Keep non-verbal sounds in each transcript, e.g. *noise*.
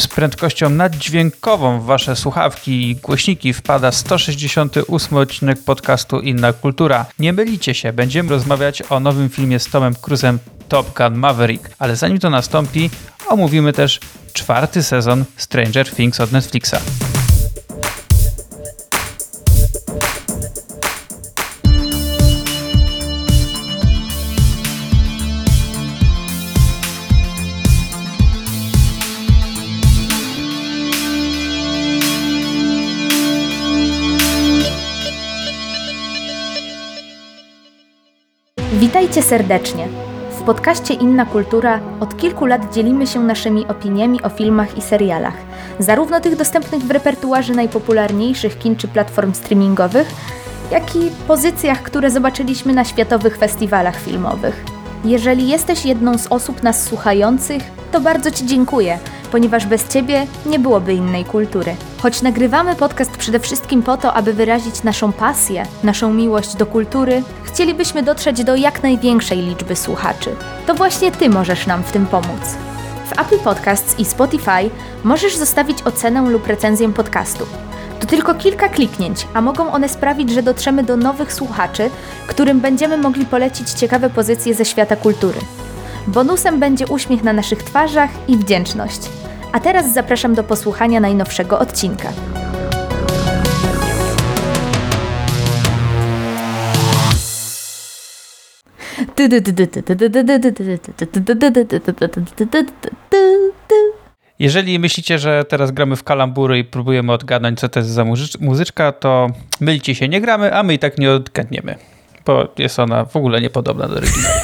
z prędkością naddźwiękową w wasze słuchawki i głośniki wpada 168 odcinek podcastu Inna Kultura. Nie mylicie się, będziemy rozmawiać o nowym filmie z Tomem Cruzem Top Gun Maverick, ale zanim to nastąpi, omówimy też czwarty sezon Stranger Things od Netflixa. Witajcie serdecznie. W podcaście Inna Kultura od kilku lat dzielimy się naszymi opiniami o filmach i serialach, zarówno tych dostępnych w repertuarze najpopularniejszych kin czy platform streamingowych, jak i pozycjach, które zobaczyliśmy na światowych festiwalach filmowych. Jeżeli jesteś jedną z osób nas słuchających, to bardzo Ci dziękuję, ponieważ bez Ciebie nie byłoby innej kultury. Choć nagrywamy podcast przede wszystkim po to, aby wyrazić naszą pasję, naszą miłość do kultury, chcielibyśmy dotrzeć do jak największej liczby słuchaczy. To właśnie Ty możesz nam w tym pomóc. W Apple Podcasts i Spotify możesz zostawić ocenę lub recenzję podcastu. To tylko kilka kliknięć, a mogą one sprawić, że dotrzemy do nowych słuchaczy, którym będziemy mogli polecić ciekawe pozycje ze świata kultury. Bonusem będzie uśmiech na naszych twarzach i wdzięczność. A teraz zapraszam do posłuchania najnowszego odcinka. Jeżeli myślicie, że teraz gramy w kalambury i próbujemy odgadnąć, co to jest za muzyczka, to mylicie się, nie gramy, a my i tak nie odgadniemy, bo jest ona w ogóle niepodobna do oryginału.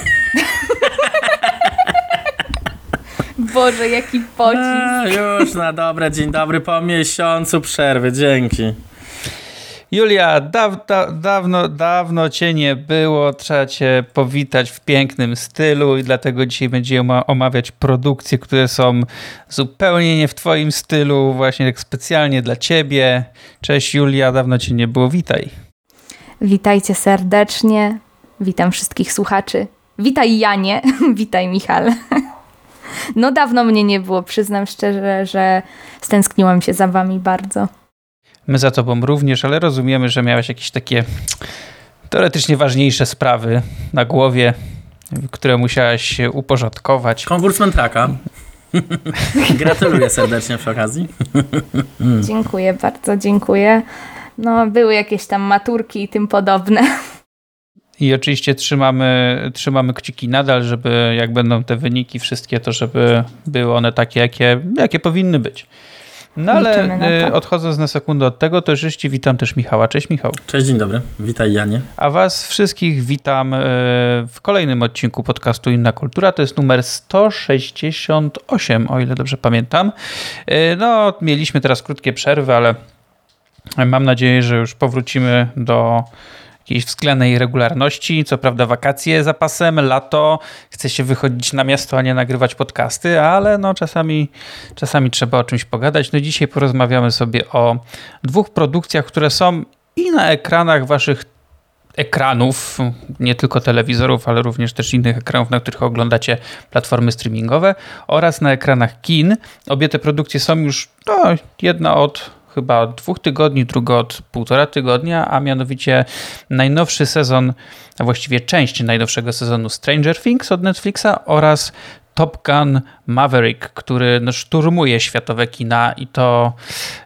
*laughs* Boże, jaki pocisk. A, już na dobre, dzień dobry po miesiącu przerwy, dzięki. Julia, daw, da, dawno, dawno cię nie było, trzeba cię powitać w pięknym stylu i dlatego dzisiaj będziemy omawiać produkcje, które są zupełnie nie w twoim stylu, właśnie tak specjalnie dla ciebie. Cześć Julia, dawno cię nie było, witaj. Witajcie serdecznie, witam wszystkich słuchaczy. Witaj Janie, *laughs* witaj Michał. *laughs* No dawno mnie nie było, przyznam szczerze, że stęskniłam się za wami bardzo. My za tobą również, ale rozumiemy, że miałeś jakieś takie teoretycznie ważniejsze sprawy na głowie, które musiałaś się uporządkować. Konkurs Mentraka. *laughs* Gratuluję serdecznie przy okazji. *laughs* dziękuję bardzo, dziękuję. No, były jakieś tam maturki i tym podobne. I oczywiście trzymamy, trzymamy kciuki nadal, żeby jak będą te wyniki wszystkie, to żeby były one takie, jakie, jakie powinny być. No ale y, odchodząc na sekundę od tego, to oczywiście witam też Michała. Cześć Michał. Cześć, dzień dobry. Witaj Janie. A was wszystkich witam y, w kolejnym odcinku podcastu Inna Kultura. To jest numer 168, o ile dobrze pamiętam. Y, no, mieliśmy teraz krótkie przerwy, ale mam nadzieję, że już powrócimy do jakiejś względnej regularności. Co prawda wakacje za pasem, lato, chce się wychodzić na miasto, a nie nagrywać podcasty, ale no czasami, czasami trzeba o czymś pogadać. No dzisiaj porozmawiamy sobie o dwóch produkcjach, które są i na ekranach waszych ekranów, nie tylko telewizorów, ale również też innych ekranów, na których oglądacie platformy streamingowe oraz na ekranach kin. Obie te produkcje są już no, jedna od chyba dwóch tygodni, druga od półtora tygodnia, a mianowicie najnowszy sezon, a właściwie część najnowszego sezonu Stranger Things od Netflixa oraz Top Gun Maverick, który no, szturmuje światowe kina i to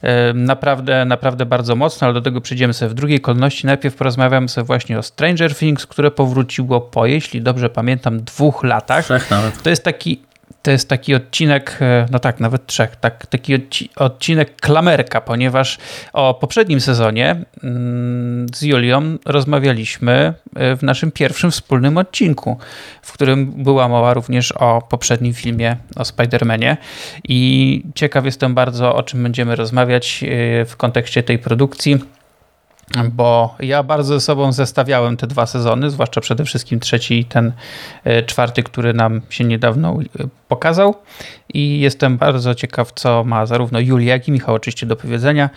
y, naprawdę, naprawdę bardzo mocno, ale do tego przejdziemy sobie w drugiej kolejności. Najpierw porozmawiamy sobie właśnie o Stranger Things, które powróciło po, jeśli dobrze pamiętam, dwóch latach. Trzech nawet. To jest taki to jest taki odcinek, e, no tak, nawet trzech, tak, taki odcinek klamerka, ponieważ o poprzednim sezonie mm, z Julią rozmawialiśmy e, w naszym pierwszym wspólnym odcinku, w którym była mowa również o poprzednim filmie o Spider-Manie. I ciekaw jestem bardzo, o czym będziemy rozmawiać e, w kontekście tej produkcji bo ja bardzo ze sobą zestawiałem te dwa sezony, zwłaszcza przede wszystkim trzeci i ten e, czwarty, który nam się niedawno e, pokazał. I jestem bardzo ciekaw, co ma zarówno Julia, jak i Michał oczywiście do powiedzenia.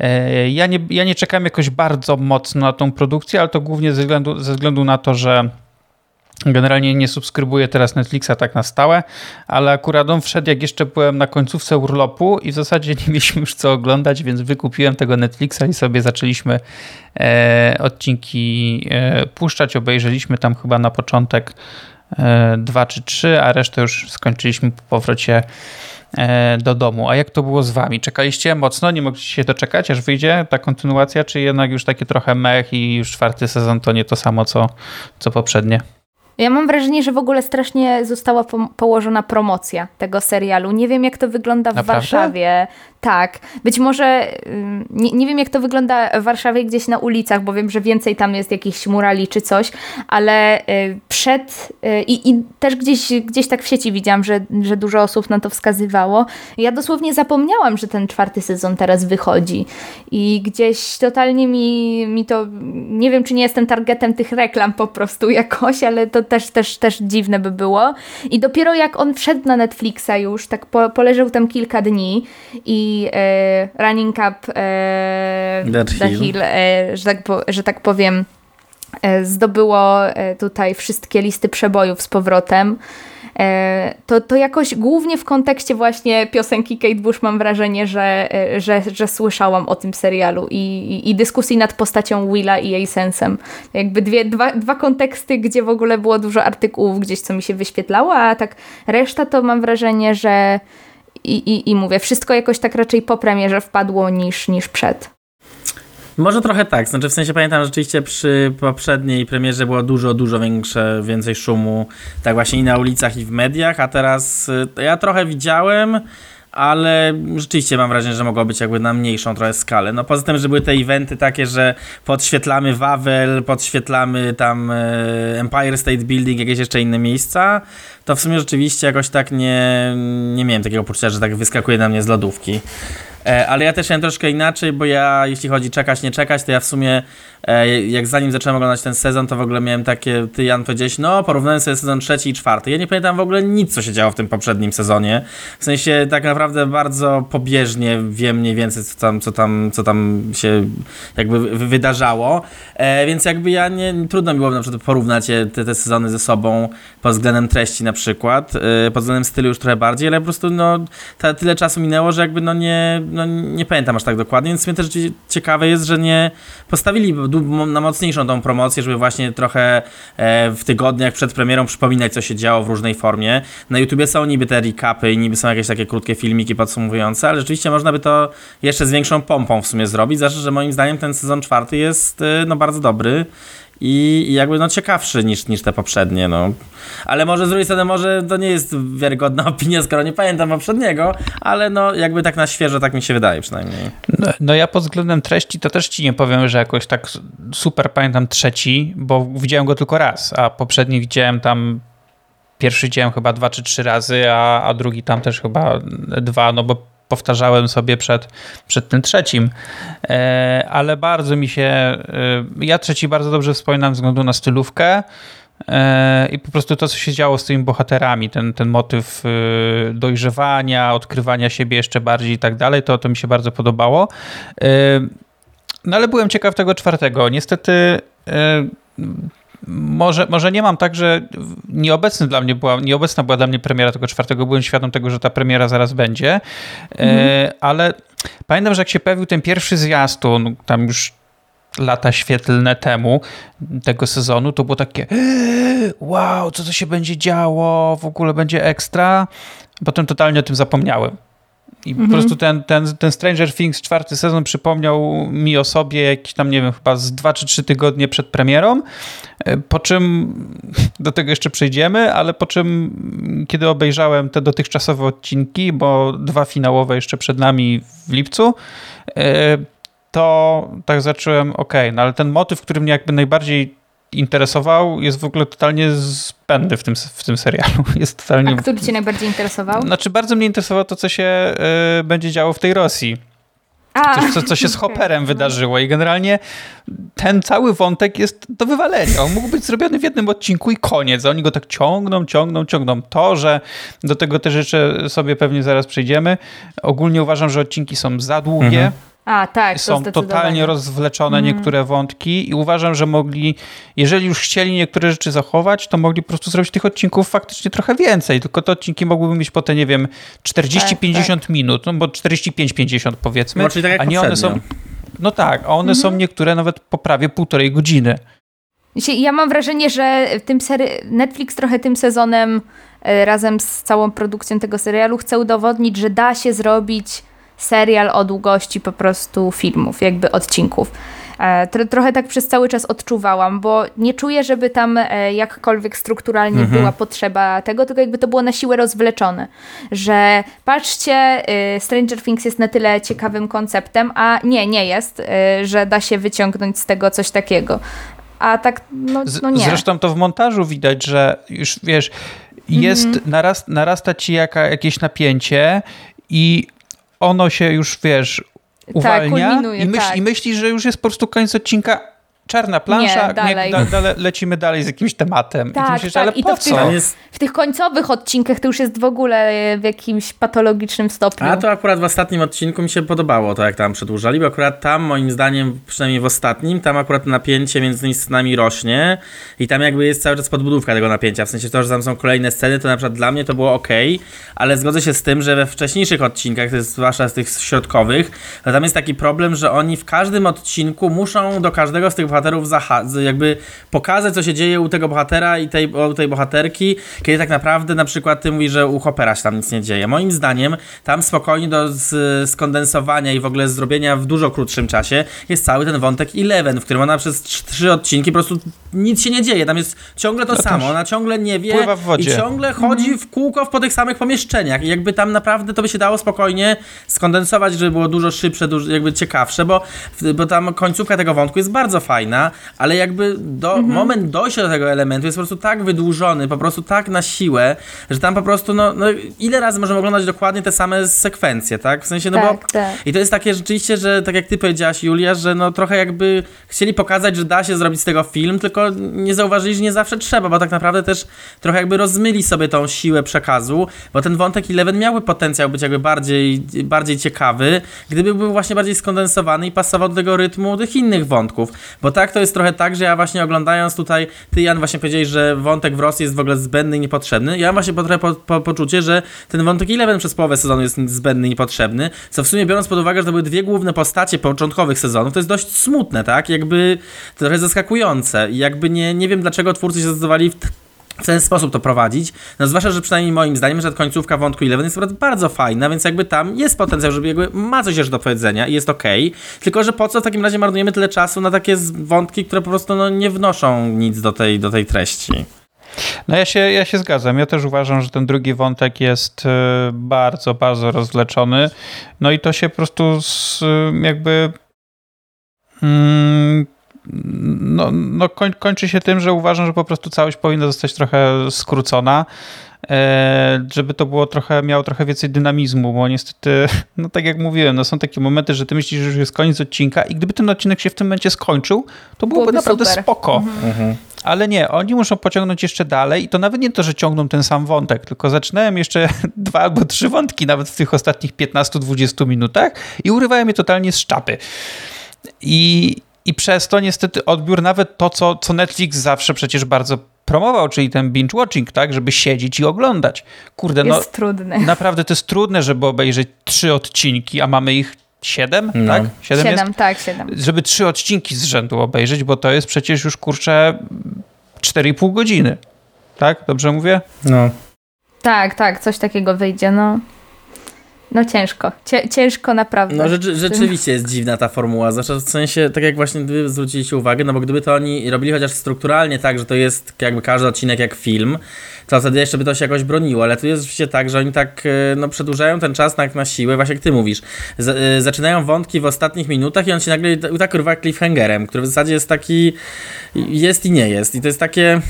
E, ja nie, ja nie czekam jakoś bardzo mocno na tą produkcję, ale to głównie ze względu, ze względu na to, że Generalnie nie subskrybuję teraz Netflixa tak na stałe, ale akurat on wszedł jak jeszcze byłem na końcówce urlopu i w zasadzie nie mieliśmy już co oglądać, więc wykupiłem tego Netflixa i sobie zaczęliśmy e, odcinki e, puszczać. Obejrzeliśmy tam chyba na początek e, dwa czy trzy, a resztę już skończyliśmy po powrocie e, do domu. A jak to było z wami? Czekaliście mocno? Nie mogliście się doczekać, aż wyjdzie ta kontynuacja, czy jednak już takie trochę mech i już czwarty sezon to nie to samo, co, co poprzednie? Ja mam wrażenie, że w ogóle strasznie została po położona promocja tego serialu. Nie wiem, jak to wygląda w Naprawdę? Warszawie. Tak. Być może nie, nie, wiem, jak to wygląda w Warszawie gdzieś na ulicach, bo wiem, że więcej tam jest jakichś murali czy coś, ale y, przed y, i, i też gdzieś, gdzieś tak w sieci widziałam, że, że dużo osób na to wskazywało. Ja dosłownie zapomniałam, że ten czwarty sezon teraz wychodzi i gdzieś totalnie mi, mi to, nie wiem, czy nie jestem targetem tych reklam po prostu jakoś, ale to też, też, też dziwne by było. I dopiero jak on wszedł na Netflixa już, tak po, poleżał tam kilka dni i e, Running Up e, That The Hill. Hill, e, że, tak że tak powiem, e, zdobyło e, tutaj wszystkie listy przebojów z powrotem. E, To, to jakoś głównie w kontekście właśnie piosenki Kate Bush mam wrażenie, że, że, że słyszałam o tym serialu i, i, i dyskusji nad postacią Willa i jej sensem. Jakby dwie, dwa, dwa konteksty, gdzie w ogóle było dużo artykułów gdzieś, co mi się wyświetlało, a tak reszta to mam wrażenie, że i, i, i mówię, wszystko jakoś tak raczej po premierze wpadło niż, niż przed. Może trochę tak, znaczy w sensie pamiętam rzeczywiście przy poprzedniej premierze było dużo, dużo większe, więcej szumu, tak właśnie i na ulicach i w mediach, a teraz y, ja trochę widziałem, ale rzeczywiście mam wrażenie, że mogło być jakby na mniejszą trochę skalę. No poza tym, że były te eventy takie, że podświetlamy Wawel, podświetlamy tam e, Empire State Building, jakieś jeszcze inne miejsca, to w sumie rzeczywiście jakoś tak nie, nie miałem takiego poczucia, że tak wyskakuje na mnie z lodówki. E, Ale ja też miałem troszkę inaczej, bo ja, jeśli chodzi czekać, nie czekać, to ja w sumie, jak zanim zacząłem oglądać ten sezon, to w ogóle miałem takie, ty Jan powiedziałeś, no porównałem sobie sezon trzeci i czwarty. Ja nie pamiętam w ogóle nic, co się działo w tym poprzednim sezonie. W sensie tak naprawdę bardzo pobieżnie wiem mniej więcej, co tam, co tam, co tam się jakby wy- wydarzało. E, więc jakby ja nie, trudno mi było na przykład porównać te, te sezony ze sobą pod względem treści na przykład, e, pod względem stylu już trochę bardziej, ale po prostu no, ta, tyle czasu minęło, że jakby no nie, no nie pamiętam aż tak dokładnie, więc mnie też cie- ciekawe jest, że nie postawili na mocniejszą tą promocję, żeby właśnie trochę e, w tygodniach przed premierą przypominać, co się działo w różnej formie. Na YouTubie są niby te recapy i niby są jakieś takie krótkie filmiki podsumowujące, ale rzeczywiście można by to jeszcze z większą pompą w sumie zrobić, zwłaszcza, że moim zdaniem ten sezon czwarty jest e, no bardzo dobry. I jakby no ciekawszy niż, niż te poprzednie, no. Ale może z drugiej strony, może to nie jest wiarygodna *laughs* opinia, skoro nie pamiętam poprzedniego, ale no jakby tak na świeżo, tak mi się wydaje przynajmniej. No, no ja pod względem treści to też ci nie powiem, że jakoś tak super pamiętam trzeci, bo widziałem go tylko raz, a poprzedni widziałem tam pierwszy widziałem chyba dwa czy trzy razy, a, a drugi tam też chyba dwa, no bo powtarzałem sobie przed, przed tym trzecim. E, ale bardzo mi się. E, ja trzeci bardzo dobrze wspominam ze względu na stylówkę. E, I po prostu to, co się działo z tymi bohaterami, ten, ten motyw dojrzewania, odkrywania siebie jeszcze bardziej i tak dalej, to, to mi się bardzo podobało. No ale byłem ciekaw tego czwartego. Niestety może, może nie mam tak, że nieobecny dla mnie była, nieobecna była dla mnie premiera tego czwartego. Byłem świadom tego, że ta premiera zaraz będzie. E, ale pamiętam, że jak się pojawił ten pierwszy zwiastun, tam już lata świetlne temu tego sezonu, to było takie "Eee, wow, co to się będzie działo, w ogóle będzie ekstra. Potem totalnie o tym zapomniałem. I po prostu ten, ten, ten Stranger Things czwarty sezon przypomniał mi o sobie jakieś tam, nie wiem, chyba z dwa czy trzy tygodnie przed premierą, E, po czym, *laughs* do tego jeszcze przejdziemy, ale po czym, kiedy obejrzałem te dotychczasowe odcinki, bo dwa finałowe jeszcze przed nami w lipcu, e, to tak zacząłem, ok, no ale ten motyw, który mnie jakby najbardziej interesował, jest w ogóle totalnie zbędny w tym, w tym serialu. *laughs* Jest totalnie... A który cię najbardziej interesował? Znaczy, bardzo mnie interesowało to, co się y, będzie działo w tej Rosji. A, Coś, co, co się z. *laughs* Hopperem wydarzyło i generalnie ten cały wątek jest do wywalenia. On mógł być zrobiony w jednym odcinku i koniec. A oni go tak ciągną, ciągną, ciągną. To, że do tego też jeszcze sobie pewnie zaraz przejdziemy. Ogólnie uważam, że odcinki są za długie. Mhm. A, tak, są totalnie rozwleczone mm. niektóre wątki i uważam, że mogli, jeżeli już chcieli niektóre rzeczy zachować, to mogli po prostu zrobić tych odcinków faktycznie trochę więcej, tylko te odcinki mogłyby mieć potem, nie wiem, 40-50 tak, tak. minut, no bo 45-50 powiedzmy, no, tak a nie one są... No tak, a one są niektóre nawet po prawie półtorej godziny. Ja mam wrażenie, że tym Netflix trochę tym sezonem e, razem z całą produkcją tego serialu chce udowodnić, że da się zrobić serial o długości po prostu filmów, jakby odcinków. E, trochę tak przez cały czas odczuwałam, bo nie czuję, żeby tam e, jakkolwiek strukturalnie mhm. była potrzeba tego, tylko jakby to było na siłę rozwleczone. Że patrzcie, y, Stranger Things jest na tyle ciekawym konceptem, a nie, nie jest, y, że da się wyciągnąć z tego coś takiego. A tak, no, no nie. Zresztą to w montażu widać, że już wiesz, jest, -hmm. narast, narasta ci jaka, jakieś napięcie i ono się już, wiesz, tak, uwalnia tak, i, myśl, tak. i myślisz, że już jest po prostu koniec odcinka, czarna plansza, nie, dalej. Nie, da, da, lecimy dalej z jakimś tematem. Tak, I myślisz, tak. ale I po co? Tych, w tych końcowych odcinkach to już jest w ogóle w jakimś patologicznym stopniu. A to akurat w ostatnim odcinku mi się podobało to, jak tam przedłużali, bo akurat tam moim zdaniem, przynajmniej w ostatnim, tam akurat napięcie między tymi scenami rośnie i tam jakby jest cały czas podbudówka tego napięcia, w sensie to, że tam są kolejne sceny, to na przykład dla mnie to było ok, ale zgodzę się z tym, że we wcześniejszych odcinkach, to jest zwłaszcza z tych środkowych, to tam jest taki problem, że oni w każdym odcinku muszą do każdego z tych bohaterów jakby pokazać, co się dzieje u tego bohatera i tej, u tej bohaterki, kiedy tak naprawdę na przykład ty mówisz, że u Hoppera się tam nic nie dzieje. Moim zdaniem tam spokojnie do skondensowania i w ogóle zrobienia w dużo krótszym czasie jest cały ten wątek Eleven, w którym ona przez trzy odcinki po prostu nic się nie dzieje. Tam jest ciągle to, samo. Ona ciągle nie wie i ciągle chodzi mhm. w kółko po tych samych pomieszczeniach. I jakby tam naprawdę to by się dało spokojnie skondensować, żeby było dużo szybsze, dużo jakby ciekawsze, bo, bo tam końcówka tego wątku jest bardzo fajna, ale jakby do, mhm. moment dojścia do tego elementu jest po prostu tak wydłużony, po prostu tak na siłę, że tam po prostu, no, no ile razy możemy oglądać dokładnie te same sekwencje, tak? W sensie, no tak, bo... Tak. I to jest takie rzeczywiście, że tak jak ty powiedziałaś, Julia, że no trochę jakby chcieli pokazać, że da się zrobić z tego film, tylko nie zauważyli, że nie zawsze trzeba, bo tak naprawdę też trochę jakby rozmyli sobie tą siłę przekazu, bo ten wątek Eleven miałby potencjał być jakby bardziej, bardziej ciekawy, gdyby był właśnie bardziej skondensowany i pasował do tego rytmu tych innych wątków, bo tak to jest trochę tak, że ja właśnie oglądając tutaj, ty Jan właśnie powiedziałeś, że wątek w Rosji jest w ogóle zbędny i niepotrzebny, ja mam właśnie trochę po, po, poczucie, że ten wątek Eleven przez połowę sezonu jest zbędny i niepotrzebny, co w sumie biorąc pod uwagę, że to były dwie główne postacie początkowych sezonów, to jest dość smutne, tak? Jakby trochę zaskakujące i jakby nie, nie wiem dlaczego twórcy się zdecydowali w w ten sposób to prowadzić. No zwłaszcza, że przynajmniej moim zdaniem, że końcówka wątku Eleven jest bardzo fajna, więc jakby tam jest potencjał, żeby jakby ma coś jeszcze do powiedzenia i jest okej. Okay. Tylko, że po co w takim razie marnujemy tyle czasu na takie wątki, które po prostu no, nie wnoszą nic do tej, do tej treści. No ja się, ja się zgadzam. Ja też uważam, że ten drugi wątek jest e, bardzo, bardzo rozwleczony. No i to się po prostu z, jakby mm, no, no koń, kończy się tym, że uważam, że po prostu całość powinna zostać trochę skrócona, e, żeby to było trochę, miało trochę więcej dynamizmu, bo niestety, *laughs* no tak jak mówiłem, no są takie momenty, że ty myślisz, że już jest koniec odcinka i gdyby ten odcinek się w tym momencie skończył, to byłoby, byłoby naprawdę super. spoko. Mhm. mhm. Ale nie, oni muszą pociągnąć jeszcze dalej i to nawet nie to, że ciągną ten sam wątek, tylko zaczynałem jeszcze *laughs* dwa albo trzy wątki nawet w tych ostatnich 15-20 minutach i urywałem je totalnie z czapy. I, i przez to niestety odbiór nawet to, co, co Netflix zawsze przecież bardzo promował, czyli ten binge watching, tak, żeby siedzieć i oglądać. Kurde, jest no trudne. *laughs* naprawdę to jest trudne, żeby obejrzeć trzy odcinki, a mamy ich siedem, no. tak? Siedem, siedem jest? tak, siedem. Żeby trzy odcinki z rzędu obejrzeć, bo to jest przecież już, kurczę, 4,5 godziny. Tak? Dobrze mówię? No. Tak, tak, coś takiego wyjdzie, no. No ciężko, Cie, ciężko naprawdę. No rzeczy, rzeczywiście jest dziwna ta formuła, zwłaszcza w sensie, tak jak właśnie wy zwróciliście uwagę, no bo gdyby to oni robili chociaż strukturalnie tak, że to jest jakby każdy odcinek jak film, to wtedy jeszcze by to się jakoś broniło, ale tu jest rzeczywiście tak, że oni tak e, no, przedłużają ten czas na, na siłę, właśnie jak ty mówisz. Z, y, zaczynają wątki w ostatnich minutach i on się nagle tak urwa cliffhangerem, który w zasadzie jest taki, jest i nie jest. I to jest takie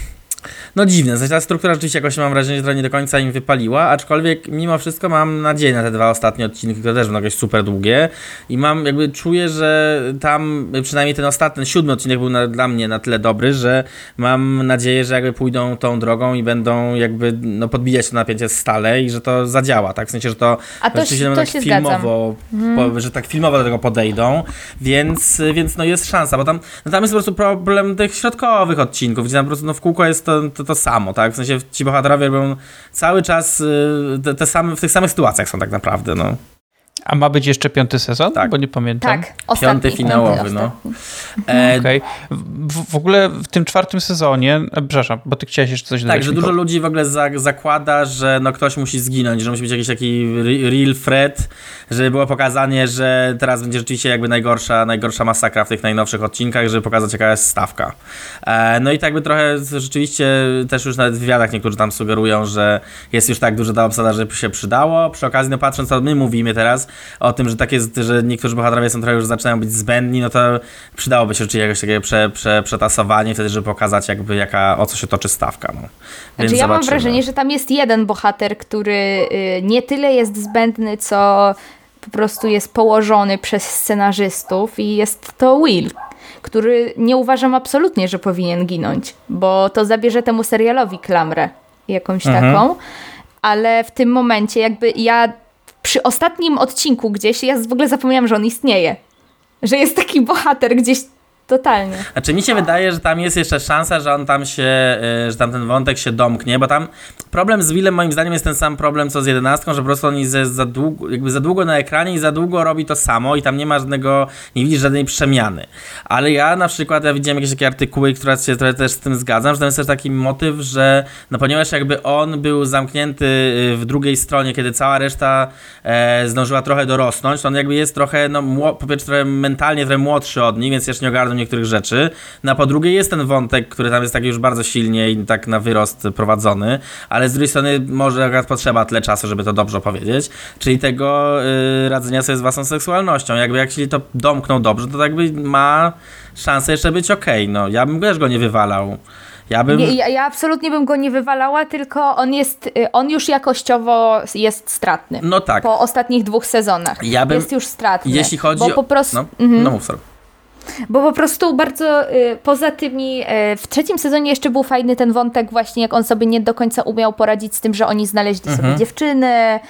No dziwne, sensie ta struktura rzeczywiście jakoś mam wrażenie, że nie do końca im wypaliła, aczkolwiek mimo wszystko mam nadzieję na te dwa ostatnie odcinki, które też będą jakieś super długie i mam jakby czuję, że tam przynajmniej ten ostatni, ten siódmy odcinek był na, dla mnie na tyle dobry, że mam nadzieję, że jakby pójdą tą drogą i będą jakby no, podbijać to napięcie stale i że to zadziała, tak? W sensie, że to, A to, rzeczywiście to się tak zgadzam. filmowo, po, że tak filmowo do tego podejdą, więc, więc no jest szansa, bo tam, no tam jest po prostu problem tych środkowych odcinków, gdzie tam po prostu no, w kółko jest to, to, to samo, tak? W sensie ci bohaterowie robią cały czas y, te, te same, w tych samych sytuacjach są tak naprawdę, no. A ma być jeszcze piąty sezon? Tak. Bo nie pamiętam. Tak, ostatni. Piąty finałowy, no. ostatni. E, Okej. W, w ogóle w tym czwartym sezonie, e, przepraszam, bo ty chciałeś jeszcze coś dodać. Tak, że dużo ludzi w ogóle za, zakłada, że no ktoś musi zginąć, że musi być jakiś taki re- real threat, żeby było pokazanie, że teraz będzie rzeczywiście jakby najgorsza, najgorsza masakra w tych najnowszych odcinkach, żeby pokazać jaka jest stawka. E, no i tak by trochę rzeczywiście też już nawet w wywiadach niektórzy tam sugerują, że jest już tak dużo ta obsada, że się przydało. Przy okazji, no patrząc co my mówimy teraz o tym, że tak jest, że niektórzy bohaterowie są trochę już zaczynają być zbędni, no to przydałoby się rzeczywiście jakieś takie prze, prze, przetasowanie wtedy, żeby pokazać jakby jaka, o co się toczy stawka. No. Więc Znaczy ja mam zobaczymy. wrażenie, że tam jest jeden bohater, który y, nie tyle jest zbędny, co po prostu jest położony przez scenarzystów i jest to Will, który nie uważam absolutnie, że powinien ginąć, bo to zabierze temu serialowi klamrę jakąś Mhm. taką, ale w tym momencie jakby ja przy ostatnim odcinku gdzieś, ja w ogóle zapomniałam, że on istnieje. Że jest taki bohater gdzieś totalnie. Znaczy mi się wydaje, że tam jest jeszcze szansa, że on tam się, y, że tam ten wątek się domknie, bo tam problem z Willem moim zdaniem jest ten sam problem co z jedenastką, że po prostu on jest za- długo, jakby za długo na ekranie i za długo robi to samo i tam nie ma żadnego, nie widzisz żadnej przemiany. Ale ja na przykład, ja widziałem jakieś takie artykuły, które się trochę też z tym zgadzam, że tam jest też taki motyw, że no ponieważ jakby on był zamknięty y, w drugiej stronie, kiedy cała reszta e, zdążyła trochę dorosnąć, to on jakby jest trochę, no po pierwsze trochę mentalnie trochę młodszy od nich, więc jeszcze nie ogarnął niektórych rzeczy. No a po drugie jest ten wątek, który tam jest taki już bardzo silnie i tak na wyrost prowadzony, ale z drugiej strony może akurat potrzeba tyle czasu, żeby to dobrze opowiedzieć, czyli tego y, radzenia sobie z własną seksualnością. Jakby jak się to domknął dobrze, to jakby ma szansę jeszcze być okej. No ja bym też go nie wywalał. Ja bym... Nie, ja, ja absolutnie bym go nie wywalała, tylko on jest, y, on już jakościowo jest stratny. No tak. Po ostatnich dwóch sezonach. Ja bym- Jest już stratny. Jeśli chodzi bo o... po prostu, No, mhm. no mów sorry. Bo po prostu bardzo y, poza tymi. Y, w trzecim sezonie jeszcze był fajny ten wątek, właśnie jak on sobie nie do końca umiał poradzić z tym, że oni znaleźli Mhm. sobie dziewczyny,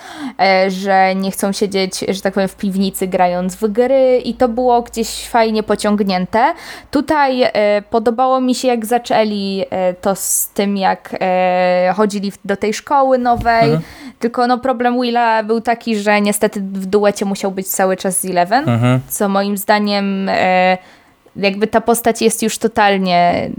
y, że nie chcą siedzieć, że tak powiem, w piwnicy grając w gry, i to było gdzieś fajnie pociągnięte. Tutaj y, podobało mi się, jak zaczęli y, to z tym, jak y, chodzili do tej szkoły nowej. Mhm. Tylko no, problem Willa był taki, że niestety w duecie musiał być cały czas z Eleven Mhm. co moim zdaniem e, jakby ta postać jest już totalnie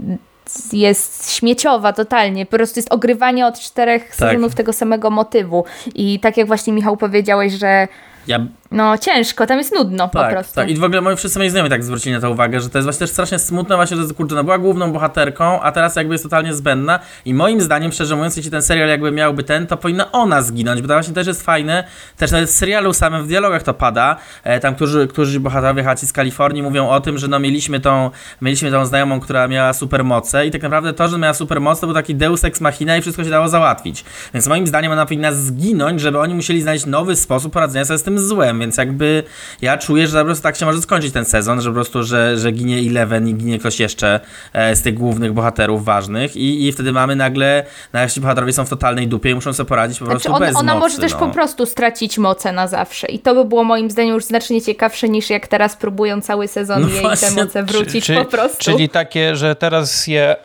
jest śmieciowa totalnie, po prostu jest ogrywanie od czterech sezonów tego samego motywu. I tak jak właśnie Michał powiedziałeś, że Ja no ciężko, tam jest nudno po tak, prostu. tak. I w ogóle moi wszyscy moi znajomi tak zwrócili na to uwagę, że to jest właśnie też strasznie smutne właśnie, że kurczę, no była główną bohaterką, a teraz jakby jest totalnie zbędna i moim zdaniem, szczerze mówiąc, jeśli ten serial jakby miałby ten, to powinna ona zginąć, bo to właśnie też jest fajne, też nawet w serialu samym w dialogach to pada, e, tam którzy, którzy bohaterowie chaci z Kalifornii mówią o tym, że no mieliśmy tą, mieliśmy tą znajomą, która miała supermoce i tak naprawdę to, że miała supermoc, to był taki deus ex machina i wszystko się dało załatwić. Więc moim zdaniem ona powinna zginąć, żeby oni musieli znaleźć nowy sposób poradzenia sobie z tym złem, więc jakby ja czuję, że po prostu tak się może skończyć ten sezon, że po prostu, że, że ginie Eleven i ginie ktoś jeszcze e, z tych głównych bohaterów ważnych i, i wtedy mamy nagle, ci bohaterowie są w totalnej dupie i muszą sobie poradzić po Znaczy prostu ona, bez ona mocy, może też no. po prostu stracić moce na zawsze i to by było moim zdaniem już znacznie ciekawsze niż jak teraz próbują cały sezon No jej właśnie, te moce wrócić Czy- po prostu. Czyli takie, że teraz je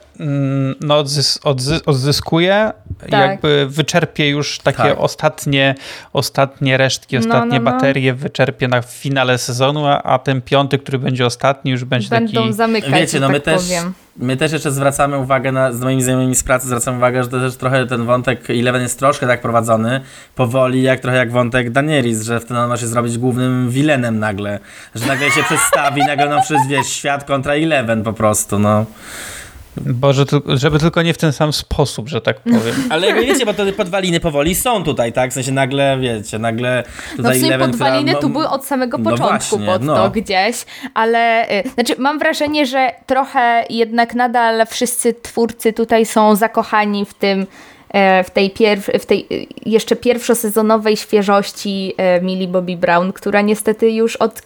no, odzys, odzys, odzyskuje, Tak. jakby wyczerpie już takie Tak. ostatnie, ostatnie resztki, No, ostatnie no, no. baterie, wyczerpie na finale sezonu, a, a ten piąty, który będzie ostatni, już będzie Będą taki... zamykać, Wiecie, no tak my też, powiem. my też jeszcze zwracamy uwagę na, z moimi znajomymi z pracy zwracamy uwagę, że to też trochę ten wątek Eleven jest troszkę tak prowadzony powoli, jak trochę jak wątek Danielis, że wtedy on ma się zrobić głównym vilenem nagle, że nagle się przedstawi, *laughs* nagle no przez wiesz, świat kontra Eleven po prostu, no. Boże, żeby tylko nie w ten sam sposób, że tak powiem. *laughs* Ale wiecie, bo te podwaliny powoli są tutaj, tak? W sensie nagle, wiecie, nagle tutaj No w sumie Eleven, podwaliny która- tu były od samego no początku właśnie, pod no. to gdzieś, ale y, znaczy mam wrażenie, że trochę jednak nadal wszyscy twórcy tutaj są zakochani w tym e, w tej, pierw, w tej y, jeszcze pierwszosezonowej świeżości Millie Bobby Brown, która niestety już od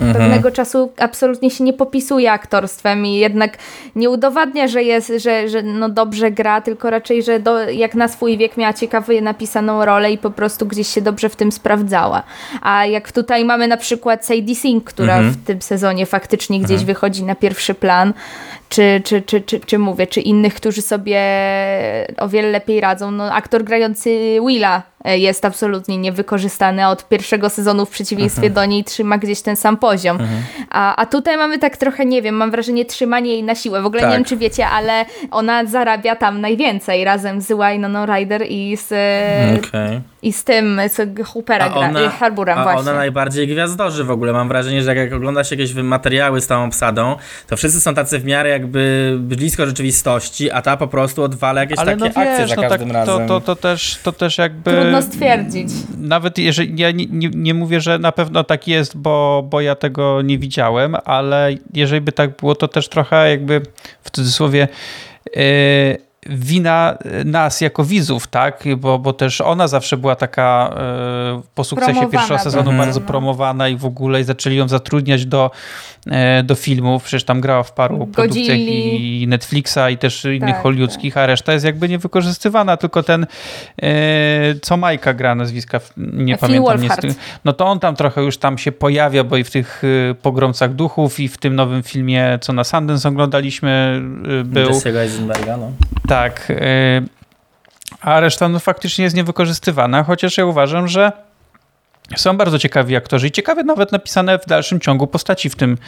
Mhm. pewnego czasu absolutnie się nie popisuje aktorstwem i jednak nie udowadnia, że jest, że, że no dobrze gra, tylko raczej, że do, jak na swój wiek miała ciekawie napisaną rolę i po prostu gdzieś się dobrze w tym sprawdzała. A jak tutaj mamy na przykład Sadie Sink, która Mhm. w tym sezonie faktycznie gdzieś wychodzi na pierwszy plan, czy, czy, czy, czy, czy mówię, czy innych, którzy sobie o wiele lepiej radzą. No, aktor grający Willa e, jest absolutnie niewykorzystany a od pierwszego sezonu w przeciwieństwie Mhm. do niej trzyma gdzieś ten sam poziom. A, a tutaj mamy tak trochę, nie wiem, mam wrażenie trzymanie jej na siłę. W ogóle Tak. nie wiem, czy wiecie, ale ona zarabia tam najwięcej razem z Wynoną Ryder i z, e, Okej. i z tym, z Hoopera gra, e, Harburem a właśnie. ona najbardziej gwiazdorzy w ogóle. Mam wrażenie, że jak, jak ogląda się jakieś materiały z tą obsadą, to wszyscy są tacy w miarę jakby blisko rzeczywistości, a ta po prostu odwala jakieś Ale takie no akcje wiesz, za no tak, każdym to, razem. to, to, też, to też jakby... Trudno stwierdzić. Nawet jeżeli, ja nie, nie, nie mówię, że na pewno tak jest, bo, bo ja tego nie widziałem, ale jeżeli by tak było, to też trochę jakby w cudzysłowie yy, wina nas jako widzów, tak? Bo, bo też ona zawsze była taka yy, po sukcesie Promowana pierwszego sezonu bardzo, bardzo no. promowana i w ogóle i zaczęli ją zatrudniać do, e, do filmów. Przecież tam grała w paru produkcjach Godzilli. i Netflixa i też innych Tak, hollywoodzkich, a reszta jest jakby niewykorzystywana, tylko ten e, co Majka gra nazwiska, nie Phil pamiętam. Nie, no to on tam trochę już tam się pojawia, bo i w tych e, pogromcach duchów i w tym nowym filmie, co na Sundance oglądaliśmy, e, był. Eisenberga, no. Tak. y, A reszta no, faktycznie jest niewykorzystywana, chociaż ja uważam, że są bardzo ciekawi aktorzy i ciekawe nawet napisane w dalszym ciągu postaci w tym,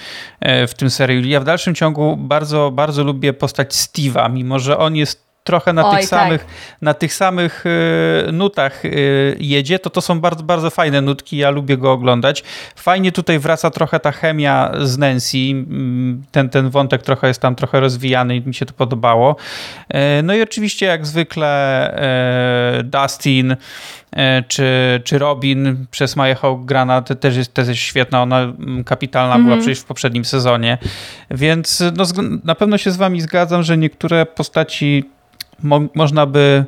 e, w tym serialu. Ja w dalszym ciągu bardzo, bardzo lubię postać Steve'a, mimo że on jest trochę na Oj, tych tak. samych, na tych samych e, nutach e, jedzie, to to są bardzo, bardzo fajne nutki, ja lubię go oglądać. Fajnie tutaj wraca trochę ta chemia z Nancy, Mm, ten, ten wątek trochę jest tam trochę rozwijany i mi się to podobało. E, No i oczywiście jak zwykle Dustin czy, czy Robin przez Maję Hawk grana te- też jest, też jest świetna, ona mm, kapitalna była przecież w poprzednim sezonie, więc no, na pewno się z wami zgadzam, że niektóre postaci mo można by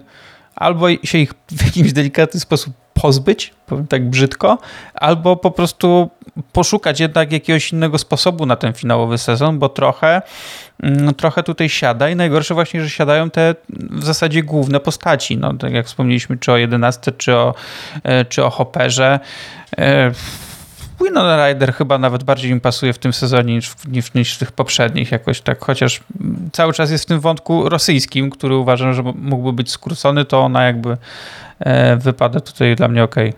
albo się ich w jakiś delikatny sposób pozbyć, powiem tak brzydko, albo po prostu poszukać jednak jakiegoś innego sposobu na ten finałowy sezon, bo trochę, mm, trochę tutaj siada i najgorsze właśnie, że siadają te w zasadzie główne postaci, no tak jak wspomnieliśmy, czy o 11, czy o, e, czy o Hopperze. Winona Ryder chyba nawet bardziej mi pasuje w tym sezonie niż, w- niż, niż w tych poprzednich jakoś tak, chociaż mm, cały czas jest w tym wątku rosyjskim, który uważam, że mógłby być skrócony, to ona jakby e, wypada tutaj dla mnie okej.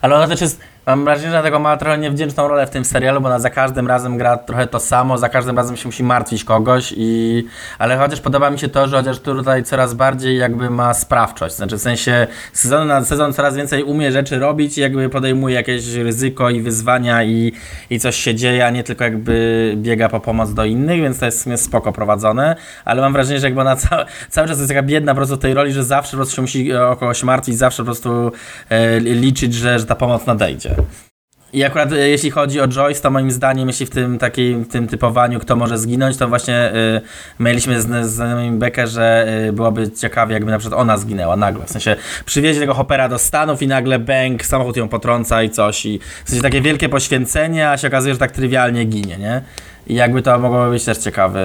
Ale ona też jest, mam wrażenie, że tego ma trochę niewdzięczną rolę w tym serialu, bo ona za każdym razem gra trochę to samo, za każdym razem się musi martwić kogoś i... Ale chociaż podoba mi się to, że chociaż tutaj coraz bardziej jakby ma sprawczość, znaczy w sensie z sezonu na sezon coraz więcej umie rzeczy robić i jakby podejmuje jakieś ryzyko i wyzwania i, i coś się dzieje, a nie tylko jakby biega po pomoc do innych, więc to jest w sumie spoko prowadzone, ale mam wrażenie, że jakby ona ca cały czas jest taka biedna po prostu tej roli, że zawsze po prostu się musi o kogoś martwić, zawsze po prostu e, liczyć, że, że ta pomoc nadejdzie. I akurat e, jeśli chodzi o Joyce, to moim zdaniem, jeśli w tym takim w tym typowaniu, kto może zginąć, to właśnie y, mieliśmy z, z znajomym Bekę, że y, byłoby ciekawie, jakby na przykład ona zginęła nagle. W sensie przywiezie tego Hoppera do Stanów i nagle bęk, samochód ją potrąca i coś. I w sensie takie wielkie poświęcenie, a się okazuje, że tak trywialnie ginie, nie? I jakby to mogłoby być też ciekawy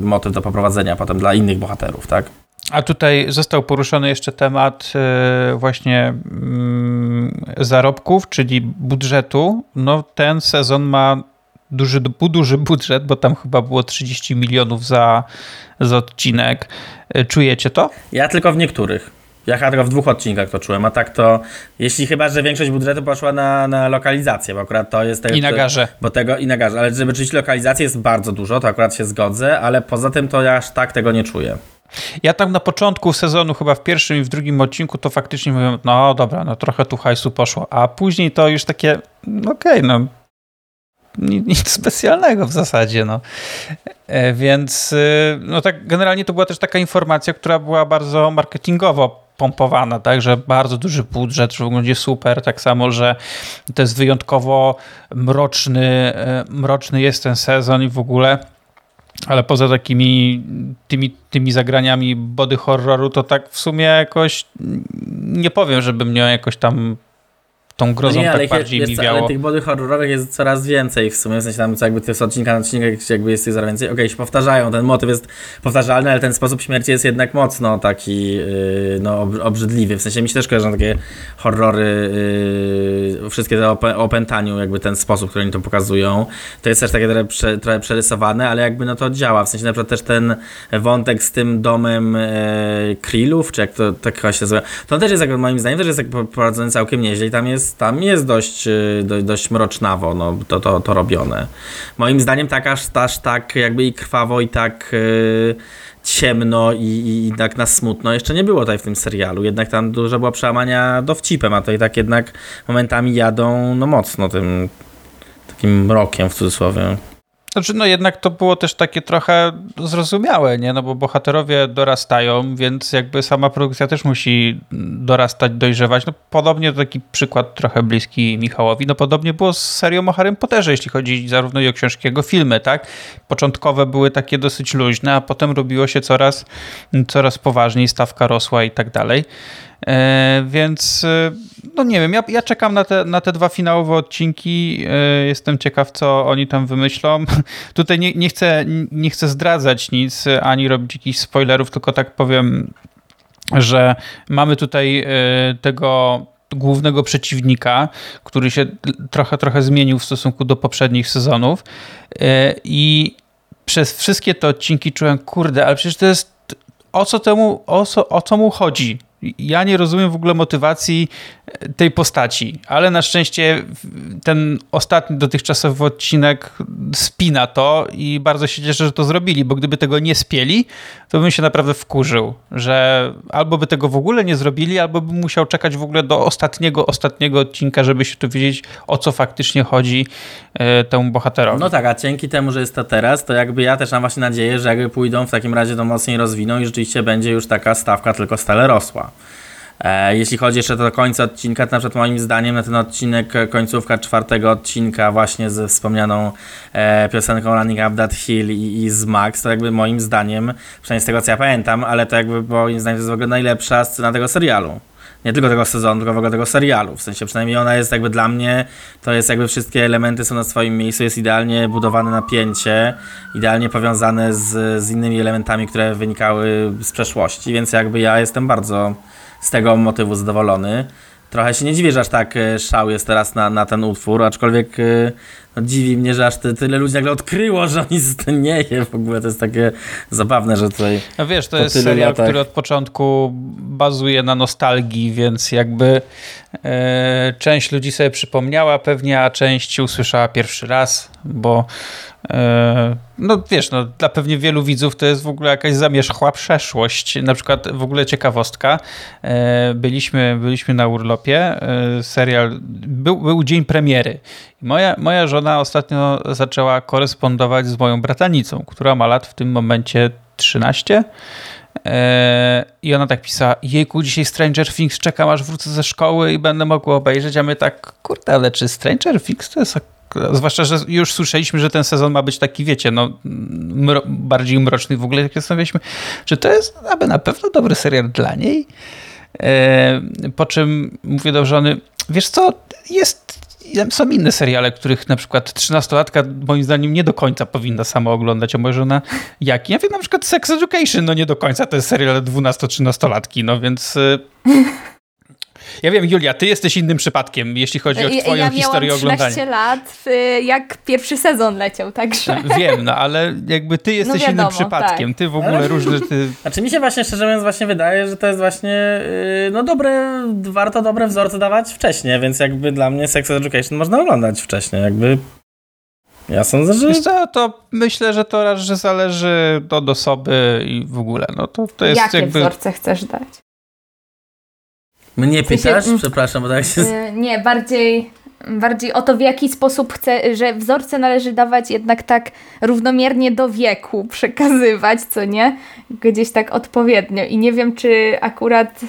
motyw do poprowadzenia potem dla innych bohaterów, tak? A tutaj został poruszony jeszcze temat e, właśnie mm, zarobków, czyli budżetu. No ten sezon ma duży, duży budżet, bo tam chyba było 30 milionów za, za odcinek. E, Czujecie to? Ja tylko w niektórych. Ja tylko w dwóch odcinkach to czułem, a tak to, jeśli chyba, że większość budżetu poszła na, na lokalizację, bo akurat to jest... tego- I na garze. Bo tego, i na garze, ale żeby rzeczywiście lokalizacji jest bardzo dużo, to akurat się zgodzę, ale poza tym to ja aż tak tego nie czuję. Ja tam na początku sezonu, chyba w pierwszym i w drugim odcinku, to faktycznie mówię, no dobra, no trochę tu hajsu poszło, a później to już takie, no okej, no nic specjalnego w zasadzie, no. E, więc y, no tak generalnie to była też taka informacja, która była bardzo marketingowo pompowana, tak, że bardzo duży budżet, że wygląda super, tak samo, że to jest wyjątkowo mroczny, e, mroczny jest ten sezon i w ogóle ale poza takimi tymi, tymi zagraniami body horroru, to tak w sumie jakoś nie powiem, żeby mnie jakoś tam tą grozą no nie, tak bardziej jest, miwiało. Ale tych body horrorowych jest coraz więcej w sumie, w sensie tam co jakby jest odcinka na odcinek, jakby jest tych coraz więcej. Okej, okay, się powtarzają, ten motyw jest powtarzalny, ale ten sposób śmierci jest jednak mocno taki yy, no, obrzydliwy. W sensie mi się też kojarzą takie horrory, yy, wszystkie te o opętaniu, jakby ten sposób, który oni to pokazują. To jest też takie trochę, prze, trochę przerysowane, ale jakby no to działa. W sensie na przykład też ten wątek z tym domem yy, Krillów, czy jak to tak się nazywa, to on też jest, jak, moim zdaniem, też jest jak prowadzony całkiem nieźle i tam jest jest, tam jest dość, y, dość, dość mrocznawo no, to, to, to robione. Moim zdaniem tak aż, aż tak jakby i krwawo i tak yy, ciemno i, i, i tak na smutno jeszcze nie było tutaj w tym serialu. Jednak tam dużo było przełamania dowcipem, a tutaj tak jednak momentami jadą no mocno tym takim mrokiem w cudzysłowie. Znaczy, no jednak to było też takie trochę zrozumiałe, nie? No bo bohaterowie dorastają, więc jakby sama produkcja też musi dorastać, dojrzewać. No podobnie to taki przykład trochę bliski Michałowi. No podobnie było z serią o Harrym Potterze, jeśli chodzi zarówno i o książki, jak i o filmy, tak? Początkowe były takie dosyć luźne, a potem robiło się coraz, coraz poważniej, stawka rosła i tak dalej. E, więc e, no nie wiem, ja, ja czekam na te, na te dwa finałowe odcinki. E, jestem ciekaw, co oni tam wymyślą. *laughs* Tutaj nie, nie, chcę, nie chcę zdradzać nic, ani robić jakichś spoilerów, tylko tak powiem, że mamy tutaj tego głównego przeciwnika, który się trochę, trochę zmienił w stosunku do poprzednich sezonów i przez wszystkie te odcinki czułem, kurde, ale przecież to jest o co temu, o co, o co mu chodzi? Ja nie rozumiem w ogóle motywacji e, tej postaci, ale na szczęście ten ostatni dotychczasowy odcinek spina to i bardzo się cieszę, że to zrobili, bo gdyby tego nie spieli, to bym się naprawdę wkurzył, że albo by tego w ogóle nie zrobili, albo bym musiał czekać w ogóle do ostatniego, ostatniego odcinka, żeby się tu wiedzieć, o co faktycznie chodzi e, temu bohaterowi. No tak, a dzięki temu, że jest to teraz, to jakby ja też mam właśnie nadzieję, że jakby pójdą w takim razie to mocniej rozwiną i rzeczywiście będzie już taka stawka tylko stale rosła. E, jeśli chodzi jeszcze do końca odcinka, to na przykład moim zdaniem na ten odcinek, e, końcówka czwartego odcinka właśnie ze wspomnianą e, piosenką Running Up That Hill i, i z Max, to jakby moim zdaniem, przynajmniej z tego co ja pamiętam, ale to jakby moim zdaniem to jest w ogóle najlepsza scena tego serialu nie tylko tego sezonu, tylko w ogóle tego serialu. W sensie przynajmniej ona jest jakby dla mnie, to jest jakby wszystkie elementy są na swoim miejscu, jest idealnie budowane napięcie, idealnie powiązane z, z innymi elementami, które wynikały z przeszłości, więc jakby ja jestem bardzo z tego motywu zadowolony. Trochę się nie dziwię, że aż tak e, szał jest teraz na, na ten utwór, aczkolwiek e, no, dziwi mnie, że aż ty, tyle ludzi nagle odkryło, że on istnieje. W ogóle to jest takie zabawne, że tutaj. No wiesz, to jest serial, latach... który od początku bazuje na nostalgii, więc jakby e, część ludzi sobie przypomniała pewnie, a część usłyszała pierwszy raz, bo no wiesz, no, dla pewnie wielu widzów to jest w ogóle jakaś zamierzchła przeszłość. Na przykład w ogóle ciekawostka. E, byliśmy, byliśmy na urlopie, e, serial, był, był dzień premiery. Moja, moja żona ostatnio zaczęła korespondować z moją bratanicą, która ma lat w tym momencie 13. E, I ona tak pisała, jejku, dzisiaj Stranger Things, czekam aż wrócę ze szkoły i będę mogła obejrzeć, a my tak, kurde, ale czy Stranger Things to jest zwłaszcza, że już słyszeliśmy, że ten sezon ma być taki, wiecie, no, mro, bardziej mroczny w ogóle, jak zastanawialiśmy, czy to jest aby na pewno dobry serial dla niej. E, po czym mówię do żony, wiesz co, jest są inne seriale, których na przykład 13-latka moim zdaniem nie do końca powinna sama oglądać, a może ona jaki? Ja wiem na przykład Sex Education, no nie do końca to jest serial 12-13-latki, no więc y, ja wiem, Julia, ty jesteś innym przypadkiem, jeśli chodzi o twoją ja historię oglądania. Ja miałam 13 lat, jak pierwszy sezon leciał, także... Wiem, no ale jakby ty jesteś no wiadomo, innym przypadkiem, tak. ty w ogóle różne... Ty... Znaczy mi się właśnie, szczerze mówiąc, właśnie wydaje, że to jest właśnie, y, no dobre, warto dobre wzorce dawać wcześniej, więc jakby dla mnie Sex Education można oglądać wcześniej, jakby... Ja sądzę, że... Wiesz co, to myślę, że to raz, że zależy od osoby i w ogóle, no to, to jest Jakie jakby... wzorce chcesz dać? Mnie pytasz? W sensie, Przepraszam, bo tak się... Yy, nie, bardziej Bardziej o to, w jaki sposób chce, że wzorce należy dawać jednak tak równomiernie do wieku *laughs* przekazywać, co nie? Gdzieś tak odpowiednio. I nie wiem, czy akurat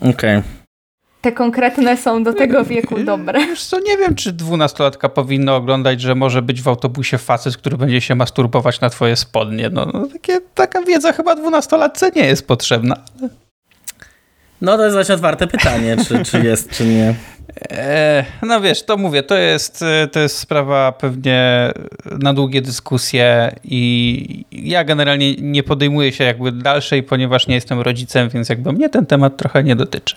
Okej. Okay. te konkretne są do tego wieku dobre. Wiesz co, nie wiem, czy dwunastolatka powinna oglądać, że może być w autobusie facet, który będzie się masturbować na twoje spodnie. No, no takie, taka wiedza chyba dwunastolatce nie jest potrzebna. No to jest właśnie otwarte pytanie, czy, czy jest, czy nie. E, no wiesz, to mówię, to jest, e, to jest sprawa pewnie na długie dyskusje i ja generalnie nie podejmuję się jakby dalszej, ponieważ nie jestem rodzicem, więc jakby mnie ten temat trochę nie dotyczy.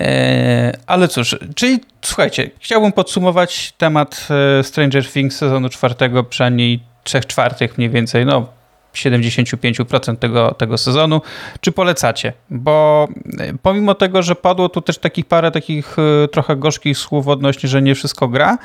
E, ale cóż, czyli słuchajcie, chciałbym podsumować temat Stranger Things sezonu czwartego, przynajmniej trzech czwartych mniej więcej, no 75% tego, tego sezonu. Czy polecacie? Bo e, pomimo tego, że padło tu też takich parę takich e, trochę gorzkich słów odnośnie, że nie wszystko gra,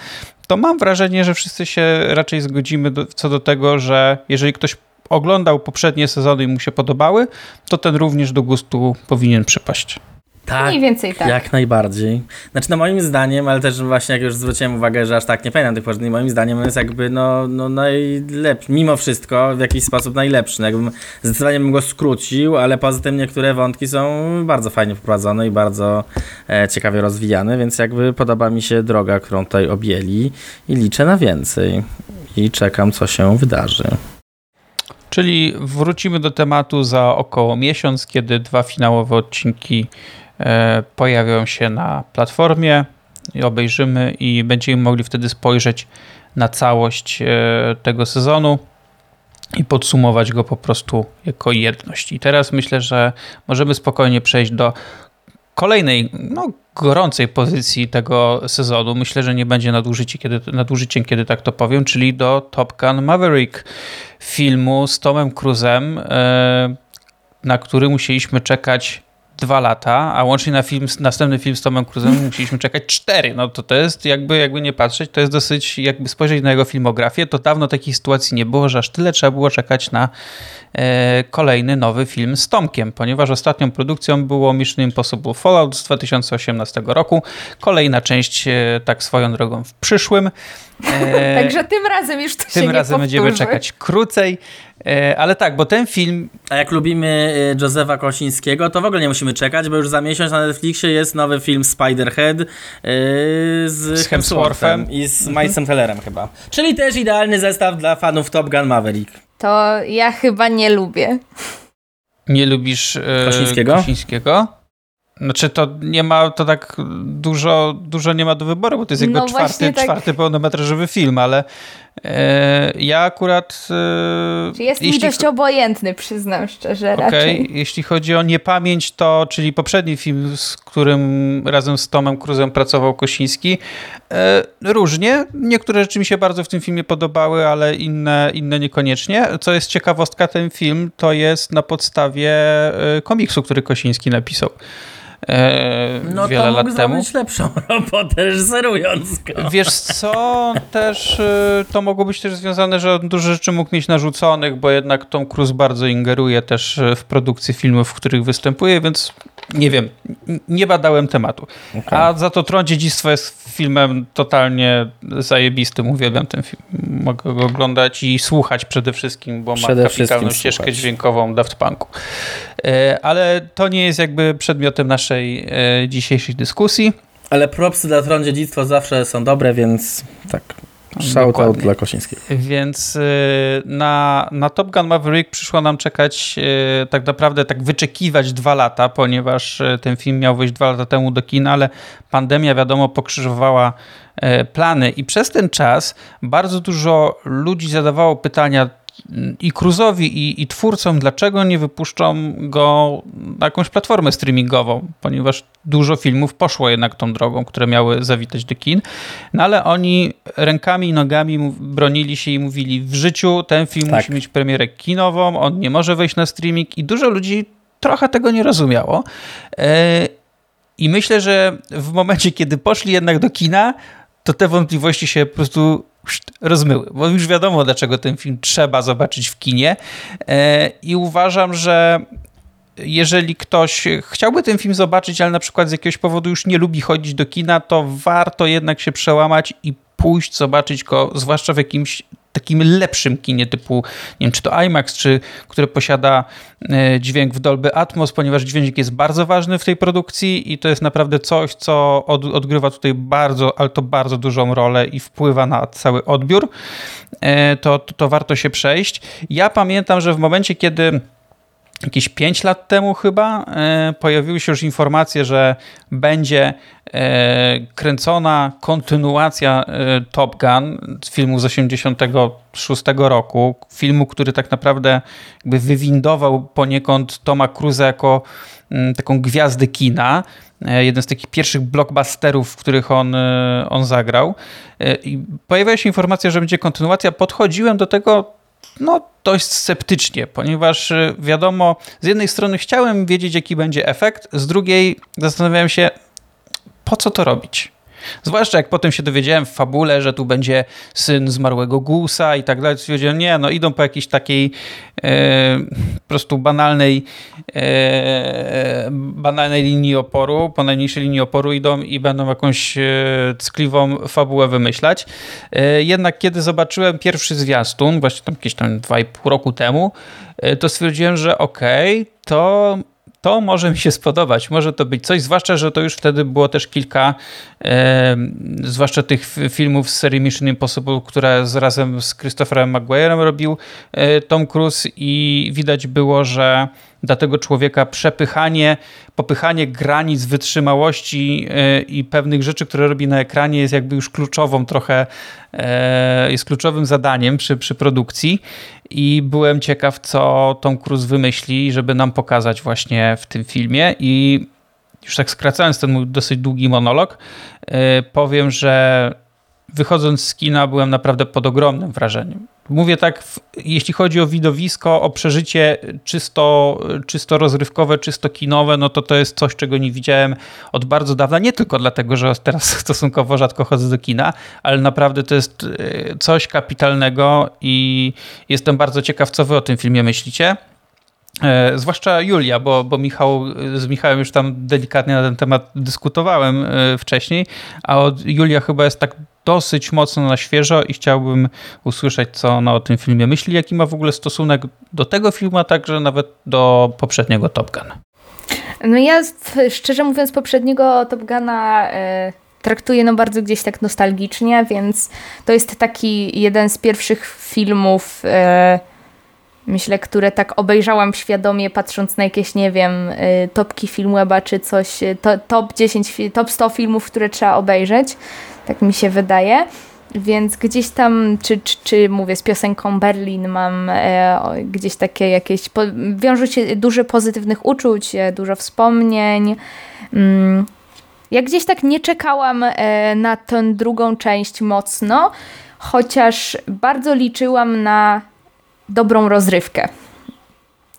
to mam wrażenie, że wszyscy się raczej zgodzimy do, co do tego, że jeżeli ktoś oglądał poprzednie sezony i mu się podobały, to ten również do gustu powinien przypaść. Tak, Mniej więcej tak. Jak najbardziej. Znaczy, no moim zdaniem, ale też właśnie jak już zwróciłem uwagę, że aż tak nie pamiętam tych poprzednich, moim zdaniem on jest jakby no, no najlepszy, mimo wszystko w jakiś sposób najlepszy. No jakbym, zdecydowanie bym go skrócił, ale poza tym niektóre wątki są bardzo fajnie wprowadzone i bardzo e, ciekawie rozwijane, więc jakby podoba mi się droga, którą tutaj objęli i liczę na więcej. I czekam, co się wydarzy. Czyli wrócimy do tematu za około miesiąc, kiedy dwa finałowe odcinki pojawią się na platformie i obejrzymy i będziemy mogli wtedy spojrzeć na całość e, tego sezonu i podsumować go po prostu jako jedność. I teraz myślę, że możemy spokojnie przejść do kolejnej, no, gorącej pozycji tego sezonu. Myślę, że nie będzie nadużyciem kiedy, nadużyciem, kiedy tak to powiem, czyli do Top Gun Maverick, filmu z Tomem Cruzem, e, na który musieliśmy czekać dwa lata, a łącznie na film, następny film z Tomem Cruise'em musieliśmy czekać cztery. No to to jest, jakby, jakby nie patrzeć, to jest dosyć, jakby spojrzeć na jego filmografię, to dawno takiej sytuacji nie było, że aż tyle trzeba było czekać na e, kolejny nowy film z Tomkiem, ponieważ ostatnią produkcją było Mission Impossible Fallout z 2018 roku. Kolejna część, e, tak swoją drogą, w przyszłym. E, *laughs* Także tym razem już to Tym się razem będziemy czekać krócej. E, ale tak, bo ten film. A jak lubimy e, Józefa Kosińskiego, to w ogóle nie musimy czekać, bo już za miesiąc na Netflixie jest nowy film Spiderhead e, z, z Hemsworthem i z mhm. Milesem Tellerem chyba. Czyli też idealny zestaw dla fanów Top Gun Maverick. To ja chyba nie lubię. Nie lubisz Kosińskiego? Kosińskiego? Znaczy to nie ma, to tak dużo, dużo nie ma do wyboru, bo to jest jego no czwarty, tak. czwarty pełnometrażowy film, ale e, ja akurat... E, jest jeśli, mi dość obojętny, przyznam szczerze okay, raczej. Jeśli chodzi o niepamięć, to, czyli poprzedni film, z którym razem z Tomem Cruzem pracował Kosiński, e, różnie. Niektóre rzeczy mi się bardzo w tym filmie podobały, ale inne, inne niekoniecznie. Co jest ciekawostka, ten film to jest na podstawie e, komiksu, który Kosiński napisał e, no wiele lat temu. No to lepszą *laughs* robotę reżyserując go. Wiesz co, też e, to mogło być też związane, że dużo rzeczy mógł mieć narzuconych, bo jednak Tom Cruise bardzo ingeruje też e, w produkcję filmów, w których występuje, więc nie wiem, nie badałem tematu. Okay. A za to Tron Dziedzictwo jest filmem totalnie zajebistym. Uwielbiam ten film. Mogę go oglądać i słuchać przede wszystkim, bo przede ma kapitalną ścieżkę słuchać. dźwiękową Daft Punku. E, ale to nie jest jakby przedmiotem naszej e, dzisiejszej dyskusji. Ale propsy dla Tron Dziedzictwo zawsze są dobre, więc tak. Shoutout dla Kosińskiego. Więc y, na, na Top Gun Maverick przyszło nam czekać, y, tak naprawdę tak wyczekiwać dwa lata, ponieważ y, ten film miał wyjść dwa lata temu do kina, ale pandemia wiadomo pokrzyżowała plany i przez ten czas bardzo dużo ludzi zadawało pytania, i Cruzowi, i, i twórcom, dlaczego nie wypuszczą go na jakąś platformę streamingową, ponieważ dużo filmów poszło jednak tą drogą, które miały zawitać do kin. No ale oni rękami i nogami bronili się i mówili, w życiu ten film tak. musi mieć premierę kinową, on nie może wejść na streaming i dużo ludzi trochę tego nie rozumiało. E, I myślę, że w momencie, kiedy poszli jednak do kina, to te wątpliwości się po prostu rozmyły, bo już wiadomo, dlaczego ten film trzeba zobaczyć w kinie. E, I uważam, że jeżeli ktoś chciałby ten film zobaczyć, ale na przykład z jakiegoś powodu już nie lubi chodzić do kina, to warto jednak się przełamać i pójść, zobaczyć go, zwłaszcza w jakimś takim lepszym kinie typu, nie wiem, czy to IMAX, czy które posiada e, dźwięk w Dolby Atmos, ponieważ dźwięk jest bardzo ważny w tej produkcji i to jest naprawdę coś, co od, odgrywa tutaj bardzo, ale to bardzo dużą rolę i wpływa na cały odbiór, e, to, to, to warto się przejść. Ja pamiętam, że w momencie, kiedy jakieś 5 lat temu chyba e, pojawiły się już informacje, że będzie e, kręcona kontynuacja e, Top Gun z filmu z 86 roku. Filmu, który tak naprawdę jakby wywindował poniekąd Toma Cruise jako mm, taką gwiazdę kina. Jeden z takich pierwszych blockbusterów, w których on, on zagrał. I pojawiła się informacja, że będzie kontynuacja. Podchodziłem do tego no, dość sceptycznie, ponieważ y, wiadomo, z jednej strony chciałem wiedzieć, jaki będzie efekt, z drugiej zastanawiałem się, po co to robić. Zwłaszcza jak potem się dowiedziałem w fabule, że tu będzie syn zmarłego Gusa i tak dalej, stwierdziłem, nie, no idą po jakiejś takiej e, po prostu banalnej e, banalnej linii oporu, po najmniejszej linii oporu idą i będą jakąś e, ckliwą fabułę wymyślać. E, jednak kiedy zobaczyłem pierwszy zwiastun, właśnie tam jakieś tam 2,5 roku temu, e, to stwierdziłem, że okej, okay, to to może mi się spodobać, może to być coś, zwłaszcza, że to już wtedy było też kilka, e, zwłaszcza tych filmów z serii Mission Impossible, które z, razem z Christopherem Maguire'em robił e, Tom Cruise i widać było, że dla tego człowieka przepychanie, popychanie granic wytrzymałości e, i pewnych rzeczy, które robi na ekranie jest jakby już kluczową trochę, e, jest kluczowym zadaniem przy, przy produkcji. I byłem ciekaw, co Tom Cruise wymyśli, żeby nam pokazać właśnie w tym filmie. I już tak skracając ten mój dosyć długi monolog, e, powiem, że wychodząc z kina byłem naprawdę pod ogromnym wrażeniem. Mówię tak, jeśli chodzi o widowisko, o przeżycie czysto, czysto rozrywkowe, czysto kinowe, no to to jest coś, czego nie widziałem od bardzo dawna. Nie tylko dlatego, że teraz *laughs* stosunkowo rzadko chodzę do kina, ale naprawdę to jest e, coś kapitalnego i jestem bardzo ciekaw, co wy o tym filmie myślicie. E, zwłaszcza Julia, bo, bo Michał, z Michałem już tam delikatnie na ten temat dyskutowałem e, wcześniej, a od Julia chyba jest tak dosyć mocno na świeżo i chciałbym usłyszeć, co ona o tym filmie myśli, jaki ma w ogóle stosunek do tego filmu, a także nawet do poprzedniego Top Gun. No ja szczerze mówiąc poprzedniego Top Guna e, traktuję no bardzo gdzieś tak nostalgicznie, więc to jest taki jeden z pierwszych filmów e, myślę, które tak obejrzałam świadomie, patrząc na jakieś, nie wiem, y, topki Filmweba czy coś, y, to, top 10, top 100 filmów, które trzeba obejrzeć, tak mi się wydaje. Więc gdzieś tam, czy, czy, czy mówię, z piosenką Berlin mam e, gdzieś takie jakieś, po, wiążą się dużo pozytywnych uczuć, e, dużo wspomnień. Mm. Ja gdzieś tak nie czekałam e, na tę drugą część mocno, chociaż bardzo liczyłam na dobrą rozrywkę,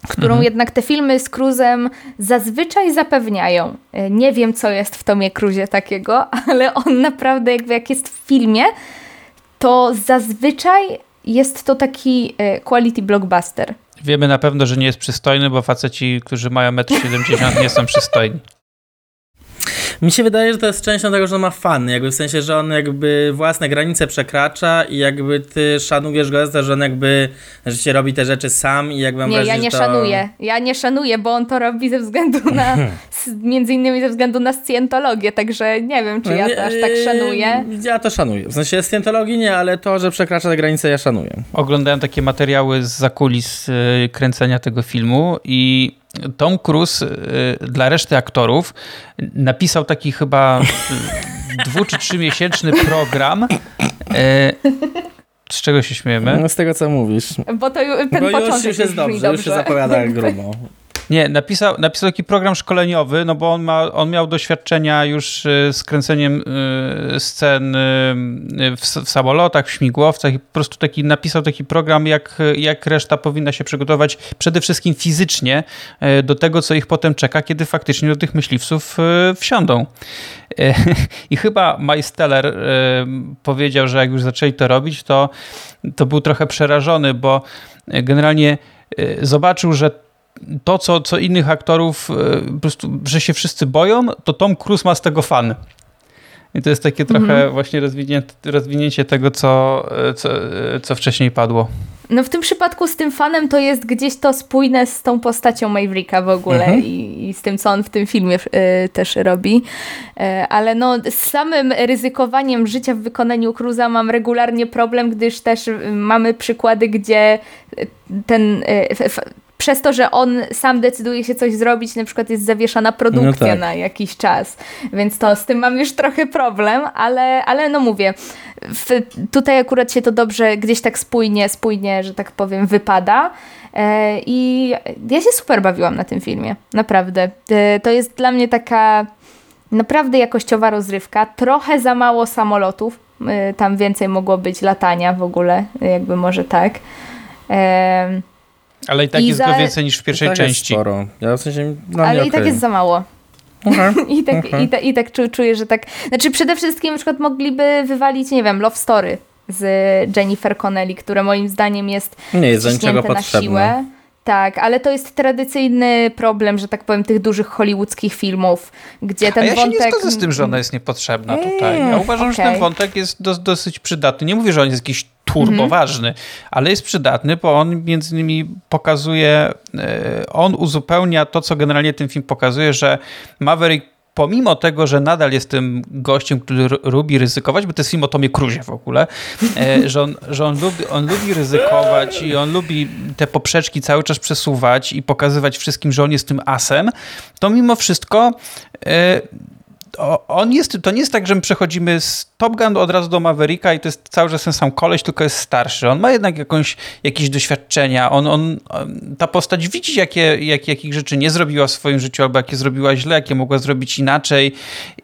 którą mhm. jednak te filmy z Cruzem zazwyczaj zapewniają. E, nie wiem, co jest w Tomie Cruzie takiego, *laughs* ale on naprawdę jakby jak jest w filmie, to zazwyczaj jest to taki e, quality blockbuster. Wiemy na pewno, że nie jest przystojny, bo faceci, którzy mają 1,70 m nie są przystojni. Mi się wydaje, że to jest częścią tego, że on ma fany, jakby w sensie, że on jakby własne granice przekracza i jakby ty szanujesz go za to, że on jakby życie robi te rzeczy sam i jakby mam Nie, wrażenie, ja nie to... szanuję. Ja nie szanuję, bo on to robi ze względu na, *laughs* między innymi ze względu na scjentologię, także nie wiem, czy ja to aż tak szanuję. Ja to szanuję. W sensie scjentologii nie, ale to, że przekracza te granice, ja szanuję. Oglądałem takie materiały z zakulis y, kręcenia tego filmu i Tom Cruise y, dla reszty aktorów napisał taki chyba y, dwu czy trzymiesięczny program. Y, z czego się śmiejemy? No z tego, co mówisz. Bo to ten Bo początek już, już jest dobrze, dobrze, już się zapowiada grubo. Nie, napisał, napisał taki program szkoleniowy, no bo on, ma, on miał doświadczenia już y, z kręceniem y, scen y, w, w samolotach, w śmigłowcach i po prostu taki, napisał taki program, jak, jak reszta powinna się przygotować przede wszystkim fizycznie do tego, co ich potem czeka, kiedy faktycznie do tych myśliwców wsiądą. *laughs* I chyba Majsteller powiedział, że jak już zaczęli to robić, to, to był trochę przerażony, bo generalnie zobaczył, że to, co, co innych aktorów, po prostu, że się wszyscy boją, to Tom Cruise ma z tego fan. I to jest takie trochę mhm. właśnie rozwinięcie, rozwinięcie tego, co, co, co wcześniej padło. No w tym przypadku z tym fanem to jest gdzieś to spójne z tą postacią Mavericka w ogóle mhm. i, i, z tym, co on w tym filmie y, też robi. Y, ale no z samym ryzykowaniem życia w wykonaniu Cruza mam regularnie problem, gdyż też mamy przykłady, gdzie ten przez to, że on sam decyduje się coś zrobić, na przykład jest zawieszana produkcja no tak. na jakiś czas. Więc to z tym mam już trochę problem, ale, ale no mówię, w, tutaj akurat się to dobrze gdzieś tak spójnie, spójnie, że tak powiem, wypada. E, I ja się super bawiłam na tym filmie, naprawdę. E, to jest dla mnie taka naprawdę jakościowa rozrywka, trochę za mało samolotów, e, tam więcej mogło być latania w ogóle, jakby może tak. Ale i tak I jest za... go więcej niż w pierwszej I tak części. sporo. Ja w sensie, Ale i okay. tak jest za mało. Okay. *laughs* I, tak, okay. i, ta, I tak czuję, że tak. Znaczy, przede wszystkim na przykład mogliby wywalić, nie wiem, Love Story z Jennifer Connelly, które moim zdaniem jest. Nie jest za niczego na siłę. Tak, ale to jest tradycyjny problem, że tak powiem, tych dużych hollywoodzkich filmów, gdzie ten A ja wątek... się nie zgodzę z tym, że ona jest niepotrzebna tutaj. Ja uważam, okay. że ten wątek jest do, dosyć przydatny. Nie mówię, że on jest jakiś turbo ważny, ale jest przydatny, bo on między innymi pokazuje, e, on uzupełnia to, co generalnie ten film pokazuje, że Maverick pomimo tego, że nadal jest tym gościem, który lubi ryzykować, bo to jest film o Tomie Cruzie w ogóle, e, że, on, że on, lubi, on lubi ryzykować i on lubi te poprzeczki cały czas przesuwać i pokazywać wszystkim, że on jest tym asem, to mimo wszystko e, on jest, to nie jest tak, że my przechodzimy z Top Gun od razu do Mavericka i to jest cały czas ten sam koleś, tylko jest starszy. On ma jednak jakąś, jakieś doświadczenia. On, on, ta postać widzi, jakie, jak, jakich rzeczy nie zrobiła w swoim życiu, albo jakie zrobiła źle, jakie mogła zrobić inaczej.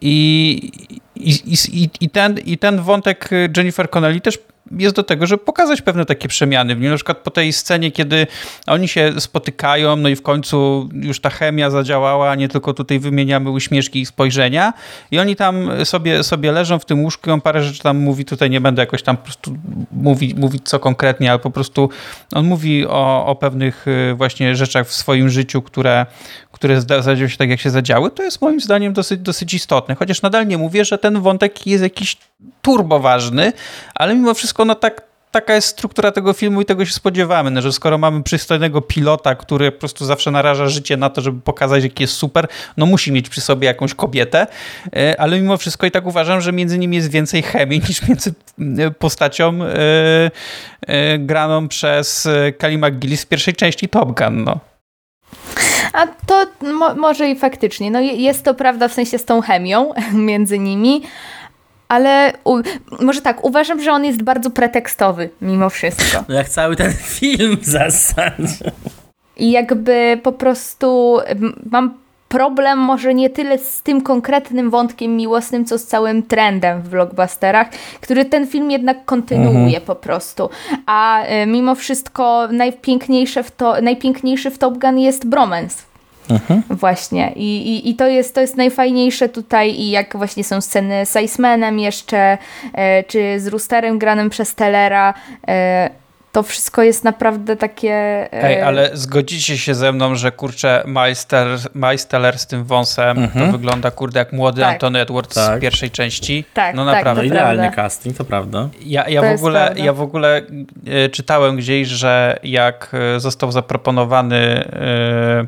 I, i, i, i, ten, i ten wątek Jennifer Connelly też jest do tego, żeby pokazać pewne takie przemiany. W nim na przykład po tej scenie, kiedy oni się spotykają, no i w końcu już ta chemia zadziałała, nie tylko tutaj wymieniamy uśmieszki i spojrzenia i oni tam sobie, sobie leżą w tym łóżku i on parę rzeczy tam mówi, tutaj nie będę jakoś tam po prostu mówi, mówić co konkretnie, ale po prostu on mówi o, o pewnych y, właśnie rzeczach w swoim życiu, które, które zadziały się tak, jak się zadziały, to jest moim zdaniem dosyć, dosyć istotne. Chociaż nadal nie mówię, że ten wątek jest jakiś turbo ważny, ale mimo wszystko no tak, taka jest struktura tego filmu i tego się spodziewamy, no, że skoro mamy przystojnego pilota, który po prostu zawsze naraża życie na to, żeby pokazać, jaki jest super, no musi mieć przy sobie jakąś kobietę, e, ale mimo wszystko i tak uważam, że między nimi jest więcej chemii *laughs* niż między e, postacią e, graną przez Kali McGillis w pierwszej części Top Gun, no. A to mo może i faktycznie. No jest to prawda w sensie z tą chemią *laughs* między nimi, ale u, może tak, uważam, że on jest bardzo pretekstowy mimo wszystko. No jak cały ten film w zasadzie. I jakby po prostu mam problem może nie tyle z tym konkretnym wątkiem miłosnym, co z całym trendem w blockbusterach, który ten film jednak kontynuuje mhm. po prostu. A y, mimo wszystko najpiękniejsze w to, najpiękniejszy w Top Gun jest bromance. Mhm. Właśnie. I, i, I to jest to jest najfajniejsze tutaj i jak właśnie są sceny z Icemanem jeszcze, e, czy z Roosterem granym przez Tellera, e, to wszystko jest naprawdę takie... E... Ej, ale zgodzicie się ze mną, że kurczę Miles Teller z tym wąsem mhm. to wygląda kurde jak młody tak. Antony Edwards tak. z pierwszej części. Tak, no tak, naprawdę. No idealny casting, to prawda. Ja, ja, w, ogóle, ja w ogóle e, czytałem gdzieś, że jak e, został zaproponowany e,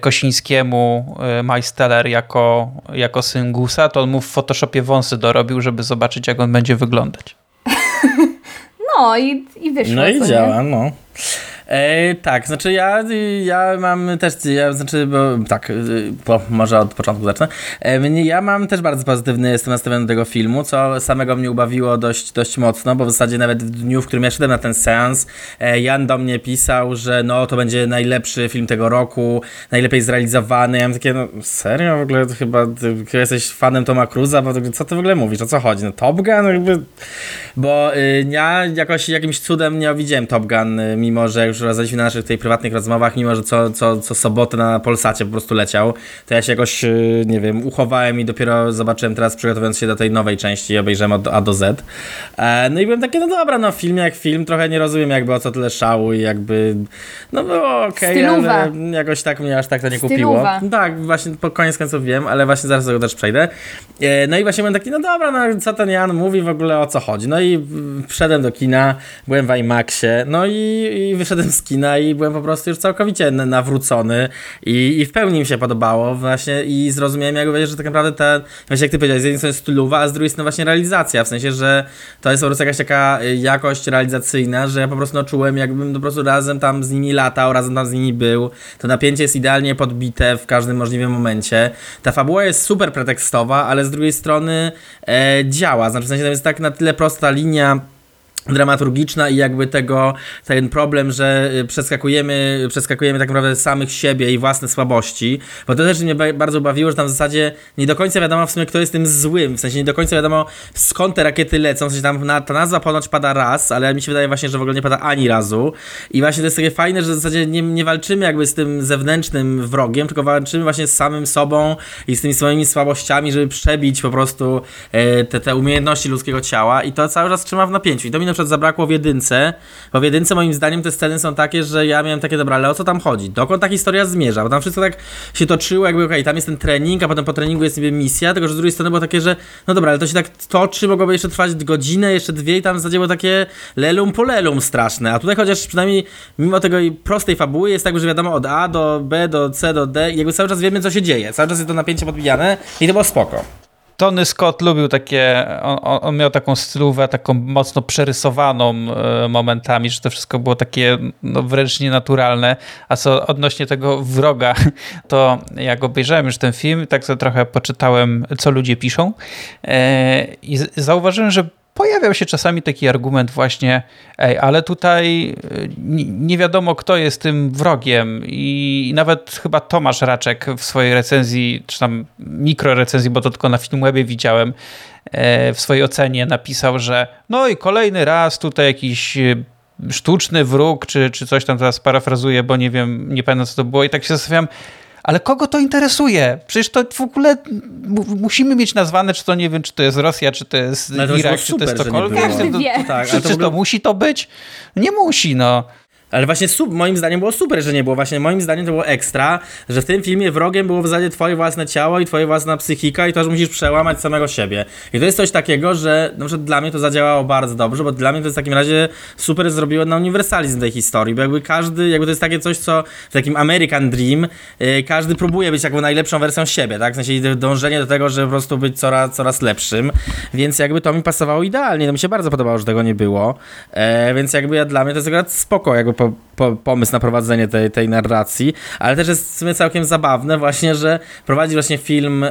Kosińskiemu Majsteller jako, jako syn Gusa, to on mu w Photoshopie wąsy dorobił, żeby zobaczyć, jak on będzie wyglądać. *laughs* No i, i wyszło. No i działa, nie? no. E, tak, znaczy ja, ja mam też, ja, znaczy, bo tak, bo może od początku zacznę. E, ja mam też bardzo pozytywny, jestem nastawiony do tego filmu, co samego mnie ubawiło dość, dość mocno, bo w zasadzie nawet w dniu, w którym ja szedłem na ten seans, e, Jan do mnie pisał, że no to będzie najlepszy film tego roku, najlepiej zrealizowany. Ja mam takie, no serio, w ogóle chyba ty, jesteś fanem Toma Cruza, bo co ty w ogóle mówisz, o co chodzi? No Top Gun? Jakby, bo y, ja jakoś jakimś cudem nie widziałem Top Gun, y, mimo że już rozmawialiśmy na naszych tutaj prywatnych rozmowach, mimo że co, co, co sobotę na Polsacie po prostu leciał, to ja się jakoś, y, nie wiem, uchowałem i dopiero zobaczyłem teraz, przygotowując się do tej nowej części, obejrzałem od A do Z. E, no i byłem taki, no dobra, no film jak film, trochę nie rozumiem jakby o co tyle szału i jakby, no było okej, okay, ale jakoś tak mnie aż tak to nie kupiło. Tak, właśnie po koniec końców wiem, ale właśnie zaraz do tego też przejdę. E, no i właśnie byłem taki, no dobra, no co ten Jan mówi w ogóle o co chodzi. No i wszedłem do kina, byłem w IMAXie, no i, i wyszedłem z kina i byłem po prostu już całkowicie nawrócony i, i w pełni mi się podobało właśnie i zrozumiałem jakby, że tak naprawdę ten, właśnie jak ty powiedziałeś, z jednej strony stylowa, a z drugiej strony właśnie realizacja, w sensie, że to jest po prostu jakaś taka jakość realizacyjna, że ja po prostu no, czułem jakbym po prostu razem tam z nimi latał, razem tam z nimi był. To napięcie jest idealnie podbite w każdym możliwym momencie. Ta fabuła jest super pretekstowa, ale z drugiej strony e, działa. Znaczy w sensie to jest tak na tyle prosta linia dramaturgiczna i jakby tego, ten problem, że y, przeskakujemy, przeskakujemy tak naprawdę samych siebie i własne słabości, bo to też mnie bardzo bawiło, że tam w zasadzie nie do końca wiadomo w sumie kto jest tym złym, w sensie nie do końca wiadomo skąd te rakiety lecą, w sensie tam na, ta nazwa ponoć pada raz, ale mi się wydaje właśnie, że w ogóle nie pada ani razu. I właśnie to jest takie fajne, że w zasadzie nie, nie walczymy jakby z tym zewnętrznym wrogiem, tylko walczymy właśnie z samym sobą i z tymi swoimi słabościami, żeby przebić po prostu e, te, te umiejętności ludzkiego ciała i to cały czas trzyma w napięciu. I to mi przykład zabrakło w jedynce, bo w jedynce moim zdaniem te sceny są takie, że ja miałem takie, dobra, ale o co tam chodzi? Dokąd ta historia zmierza? Bo tam wszystko tak się toczyło, jakby okej, okay, tam jest ten trening, a potem po treningu jest niby misja, tylko że z drugiej strony było takie, że no dobra, ale to się tak toczy, mogłoby jeszcze trwać godzinę, jeszcze dwie i tam w zasadzie było takie lelum po lelum straszne, a tutaj chociaż przynajmniej mimo tego prostej fabuły jest tak, że wiadomo od A do B do C do D i jakby cały czas wiemy, co się dzieje, cały czas jest to napięcie podbijane i to było spoko. Tony Scott lubił takie, on, on, miał taką stylówę, taką mocno przerysowaną e, momentami, że to wszystko było takie no, wręcz nienaturalne. A co odnośnie tego wroga, *laughs* to jak obejrzałem już ten film, tak sobie trochę poczytałem, co ludzie piszą e, i zauważyłem, że pojawiał się czasami taki argument właśnie, ej, ale tutaj y, nie wiadomo kto jest tym wrogiem. I nawet chyba Tomasz Raczek w swojej recenzji, czy tam mikrorecenzji, bo to tylko na Filmwebie widziałem, e, w swojej ocenie napisał, że no i kolejny raz tutaj jakiś y, sztuczny wróg, czy, czy coś tam teraz parafrazuję, bo nie wiem, nie pamiętam co to było. I tak się zastanawiam, ale kogo to interesuje? Przecież to w ogóle musimy mieć nazwane, czy to nie wiem, czy to jest Rosja, czy to jest no Irak, czy to jest cokolwiek. Każdy wie. Tak, czy, czy to musi to być? Nie musi, no. Ale właśnie sub, moim zdaniem było super, że nie było. Właśnie moim zdaniem to było ekstra, że w tym filmie wrogiem było w zasadzie twoje własne ciało i twoja własna psychika i to, że musisz przełamać samego siebie. I to jest coś takiego, że na przykład dla mnie to zadziałało bardzo dobrze, bo dla mnie to jest w takim razie super zrobiło na uniwersalizm tej historii, bo jakby każdy, jakby to jest takie coś, co w takim American Dream yy, każdy próbuje być jakby najlepszą wersją siebie, tak? W sensie dążenie do tego, żeby po prostu być coraz, coraz lepszym, więc jakby to mi pasowało idealnie, to mi się bardzo podobało, że tego nie było, e, więc jakby ja, dla mnie to jest akurat spoko, jakby po, po, pomysł na prowadzenie tej, tej narracji, ale też jest w sumie całkiem zabawne właśnie, że prowadzi właśnie film y,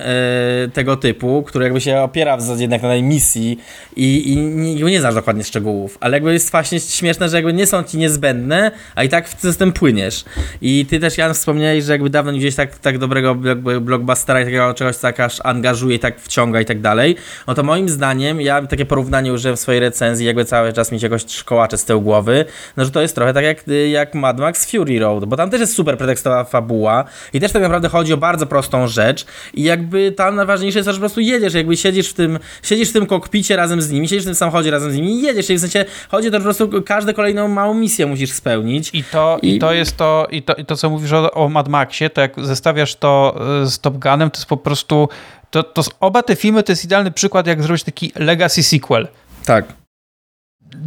tego typu, który jakby się opiera w zasadzie jednak na tej misji i, i nie, znasz dokładnie szczegółów, ale jakby jest właśnie śmieszne, że jakby nie są ci niezbędne, a i tak w system płyniesz. I ty też, Jan, wspomniałeś, że jakby dawno widziałeś tak, tak dobrego blockbustera i takiego czegoś, tak aż angażuje i tak wciąga i tak dalej, no to moim zdaniem, ja takie porównanie użyłem w swojej recenzji, jakby cały czas mi się jakoś szkołacze z tyłu głowy, no że to jest trochę tak jak jak Mad Max Fury Road, bo tam też jest super pretekstowa fabuła i też tak naprawdę chodzi o bardzo prostą rzecz i jakby tam najważniejsze jest to, że po prostu jedziesz, jakby siedzisz w tym, siedzisz w tym kokpicie razem z nimi, siedzisz w tym samochodzie razem z nimi i jedziesz, i w sensie chodzi o to, że po prostu każdą kolejną małą misję musisz spełnić. I to, i... i to jest to, i to, i to co mówisz o, o Mad Maxie, to jak zestawiasz to e, z Top Gunem, to jest po prostu, to, to oba te filmy to jest idealny przykład, jak zrobić taki legacy sequel. Tak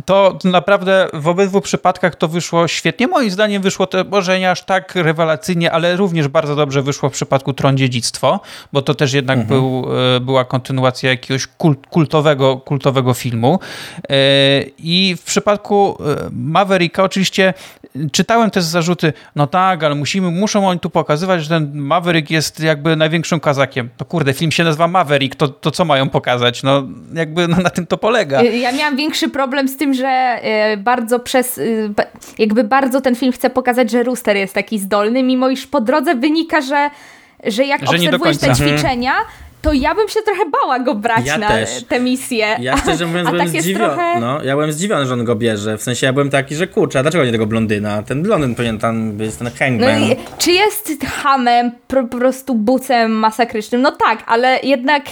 to naprawdę w obydwu przypadkach to wyszło świetnie. Moim zdaniem wyszło to może nie aż tak rewelacyjnie, ale również bardzo dobrze wyszło w przypadku Tron Dziedzictwo, bo to też jednak mhm. był, e, była kontynuacja jakiegoś kultowego, kultowego filmu. E, I w przypadku e, Mavericka oczywiście czytałem też zarzuty, no tak, ale musimy, muszą oni tu pokazywać, że ten Maverick jest jakby największym kazakiem. To kurde, film się nazywa Maverick, to, to co mają pokazać? No jakby no, na tym to polega. Ja miałam większy problem z tym, że e, bardzo przez, e, jakby bardzo ten film chce pokazać, że Rooster jest taki zdolny, mimo iż po drodze wynika, że, że jak że obserwujesz te mhm. ćwiczenia, to ja bym się trochę bała go brać Ja na też. tę misję. Ja szczerze mówiąc A byłem tak jest zdziwiony. trochę- No, ja byłem zdziwiony, że on go bierze. W sensie ja byłem taki, że kurczę, a dlaczego nie tego blondyna? Ten blondyn powinien tam być, ten No hangman. i czy jest hamem, po, prostu bucem masakrycznym? No tak, ale jednak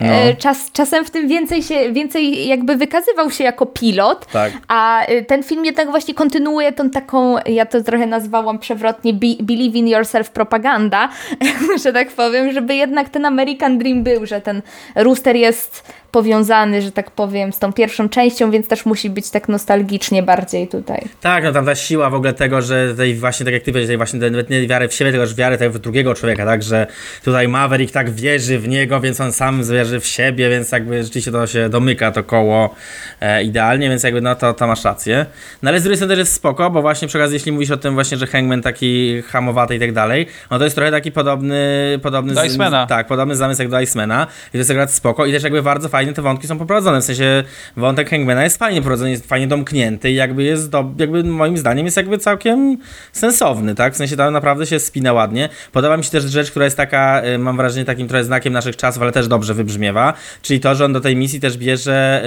No. czas, czasem w tym więcej się, więcej jakby wykazywał się jako pilot, Tak. a e, ten film jednak właśnie kontynuuje tą taką, ja to trochę nazwałam przewrotnie be, believe in yourself propaganda, *laughs* że tak powiem, żeby jednak ten American Dream był, że ten Rooster jest powiązany, że tak powiem, z tą pierwszą częścią, więc też musi być tak nostalgicznie bardziej tutaj. Tak, no tam ta siła w ogóle tego, że tej właśnie, tak jak ty powiedziałeś, tej właśnie nawet nie wiary w siebie, tylko też wiary tego w drugiego człowieka, tak, że tutaj Maverick tak wierzy w niego, więc on sam wierzy w siebie, więc jakby rzeczywiście to się domyka to koło e, idealnie, więc jakby no to, to masz rację. No ale z drugiej strony też jest spoko, bo właśnie przy okazji, jeśli mówisz o tym właśnie, że Hangman taki hamowaty i tak dalej, no to jest trochę taki podobny, podobny Do Icemana. tak, podobny zamysł jak do Icemana i to jest akurat spoko i też jakby bardzo fajnie te wątki są poprowadzone, w sensie wątek Hangmana jest fajnie prowadzony, jest fajnie domknięty i jakby jest, do, jakby moim zdaniem jest jakby całkiem sensowny, tak, w sensie tam naprawdę się spina ładnie. Podoba mi się też rzecz, która jest taka, y, mam wrażenie, takim trochę znakiem naszych czasów, ale też dobrze wybrzmiewa, czyli to, że on do tej misji też bierze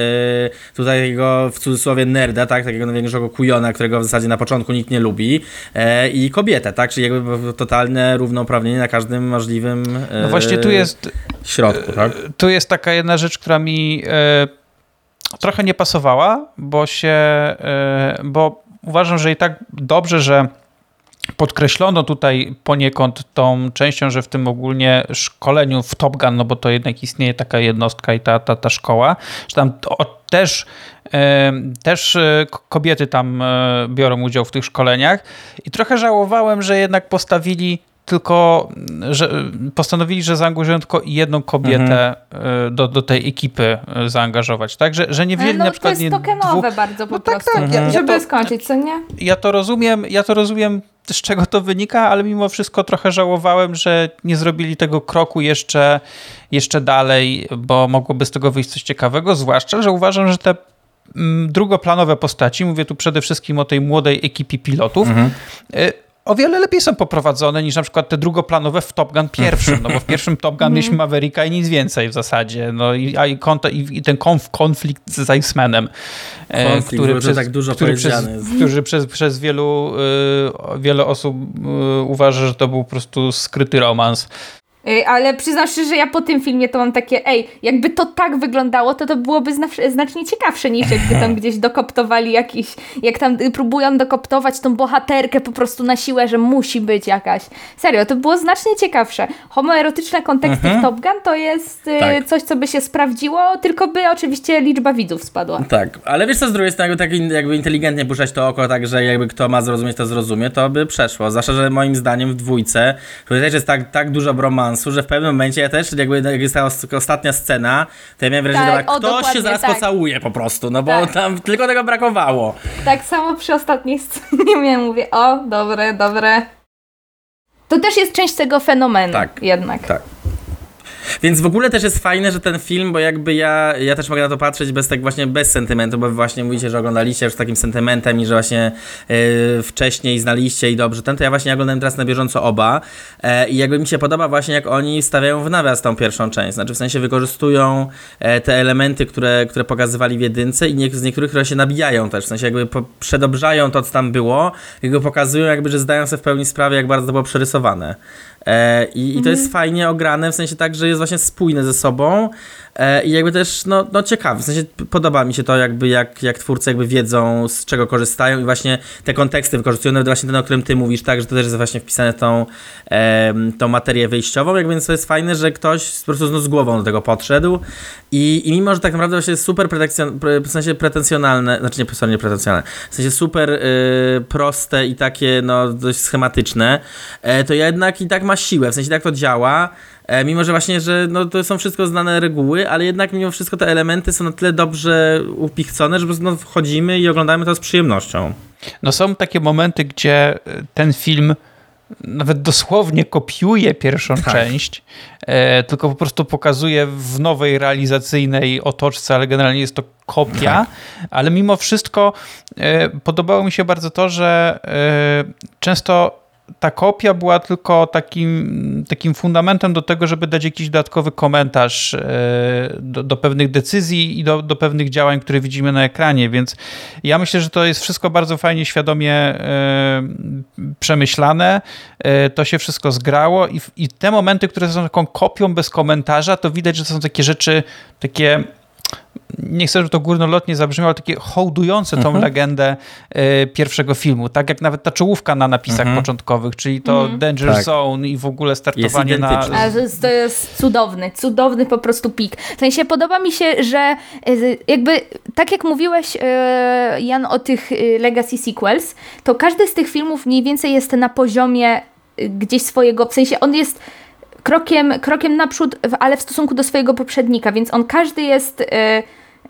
y, tutaj takiego w cudzysłowie nerda, tak, takiego największego kujona, którego w zasadzie na początku nikt nie lubi e, i kobietę, tak, czyli jakby totalne równouprawnienie na każdym możliwym No właśnie tu e, jest, środku, tak? tu jest taka jedna rzecz, która mi e, trochę nie pasowała, bo się, e, bo uważam, że i tak dobrze, że podkreślono tutaj poniekąd tą częścią, że w tym ogólnie szkoleniu w Top Gun, no bo to jednak istnieje taka jednostka i ta, ta, ta szkoła, że tam o, też, e, też kobiety tam biorą udział w tych szkoleniach. I trochę żałowałem, że jednak postawili tylko, że postanowili, że zaangażują tylko jedną kobietę e, do, do tej ekipy e, zaangażować, tak? Że, że nie wzięli no, na przykład to nie jest tokenowe dwóch, bardzo po No tak, prostu, tak, ja- ja żeby to- skończyć, co nie? ja to rozumiem, ja to rozumiem, z czego to wynika, ale mimo wszystko trochę żałowałem, że nie zrobili tego kroku jeszcze, jeszcze dalej, bo mogłoby z tego wyjść coś ciekawego, zwłaszcza, że uważam, że te mm, drugoplanowe postaci, mówię tu przede wszystkim o tej młodej ekipie pilotów, y, o wiele lepiej są poprowadzone niż na przykład te drugoplanowe w Top Gun pierwszym, no bo w *laughs* pierwszym Top Gun mieliśmy Mavericka i nic więcej w zasadzie, no i, a i, i, i ten konf, konflikt z Icemanem, e, Konflikt, który przez, tak dużo który przez, który przez, przez wielu, y, wiele osób y, uważa, że to był po prostu skryty romans. Ej, Ale przyznam szczerze, że ja po tym filmie to mam takie, ej, jakby to tak wyglądało, to to byłoby zna- znacznie ciekawsze niż jakby tam *laughs* gdzieś dokoptowali jakiś, jak tam y, próbują dokoptować tą bohaterkę po prostu na siłę, że musi być jakaś. Serio, to było znacznie ciekawsze. Homoerotyczne konteksty w Top Gun to jest y, Tak. coś, co by się sprawdziło, tylko by oczywiście liczba widzów spadła. Tak, ale wiesz co, z drugiej strony, tak jakby inteligentnie puszczać to oko, tak, że jakby kto ma zrozumieć, to zrozumie, to by przeszło. Zwłaszcza, że moim zdaniem w dwójce, tutaj też jest tak, tak dużo bromansu, że w pewnym momencie ja też, jakby jak jest ta os- ostatnia scena, to ja miałem wrażenie, Tak, że tak, ktoś się zaraz tak. pocałuje po prostu, no bo Tak. tam tylko tego brakowało. Tak samo przy ostatniej scenie *laughs* miałem, mówię, o, dobre, dobre. To też jest część tego fenomenu Tak. jednak. Tak. Więc w ogóle też jest fajne, że ten film, bo jakby ja, ja też mogę na to patrzeć bez tak właśnie bez sentymentu, bo wy właśnie mówicie, że oglądaliście już z takim sentymentem i że właśnie yy, wcześniej znaliście i dobrze ten, to ja właśnie oglądałem teraz na bieżąco oba e, i jakby mi się podoba właśnie jak oni stawiają w nawias tą pierwszą część, znaczy w sensie wykorzystują e, te elementy, które, które pokazywali w jedynce i z niektórych, które się nabijają też, w sensie jakby po, przedobrzają to, co tam było go pokazują jakby, że zdają sobie w pełni sprawę, jak bardzo to było przerysowane. E, I, I to jest fajnie ograne, w sensie tak, że jest właśnie spójne ze sobą i jakby też, no, no ciekawe, w sensie podoba mi się to jakby, jak, jak twórcy jakby wiedzą, z czego korzystają i właśnie te konteksty wykorzystują, nawet właśnie ten, o którym ty mówisz, tak, że to też jest właśnie wpisane tą, tą materię wyjściową, jak więc to jest fajne, że ktoś po prostu no, z głową do tego podszedł i, i mimo, że tak naprawdę właśnie jest super pretekcjon, pre, w sensie pretensjonalne, znaczy nie, nie pretensjonalne, w sensie super y, proste i takie no dość schematyczne, e, to jednak i tak ma siłę, w sensie tak to działa, e, mimo że właśnie, że no, to są wszystko znane reguły, ale jednak mimo wszystko te elementy są na tyle dobrze upichcone, że po prostu no, wchodzimy i oglądamy to z przyjemnością. No są takie momenty, gdzie e, ten film nawet dosłownie kopiuje pierwszą Tak. część, e, tylko po prostu pokazuje w nowej realizacyjnej otoczce, ale generalnie jest to kopia, Tak. ale mimo wszystko e, podobało mi się bardzo to, że e, często ta kopia była tylko takim, takim fundamentem do tego, żeby dać jakiś dodatkowy komentarz e, do, do pewnych decyzji i do, do pewnych działań, które widzimy na ekranie, więc ja myślę, że to jest wszystko bardzo fajnie, świadomie e, przemyślane, e, to się wszystko zgrało i, i te momenty, które są taką kopią bez komentarza, to widać, że to są takie rzeczy, takie nie chcę, żeby to górnolotnie zabrzmiało, takie hołdujące tą mhm. legendę y, pierwszego filmu. Tak jak nawet ta czołówka na napisach mhm. początkowych, czyli to mhm. Danger tak. Zone i w ogóle startowanie na... A to jest, to jest cudowny, cudowny po prostu pik. W sensie podoba mi się, że y, jakby tak jak mówiłeś y, Jan o tych Legacy Sequels, to każdy z tych filmów mniej więcej jest na poziomie gdzieś swojego, w sensie on jest krokiem, krokiem naprzód, ale w stosunku do swojego poprzednika, więc on każdy jest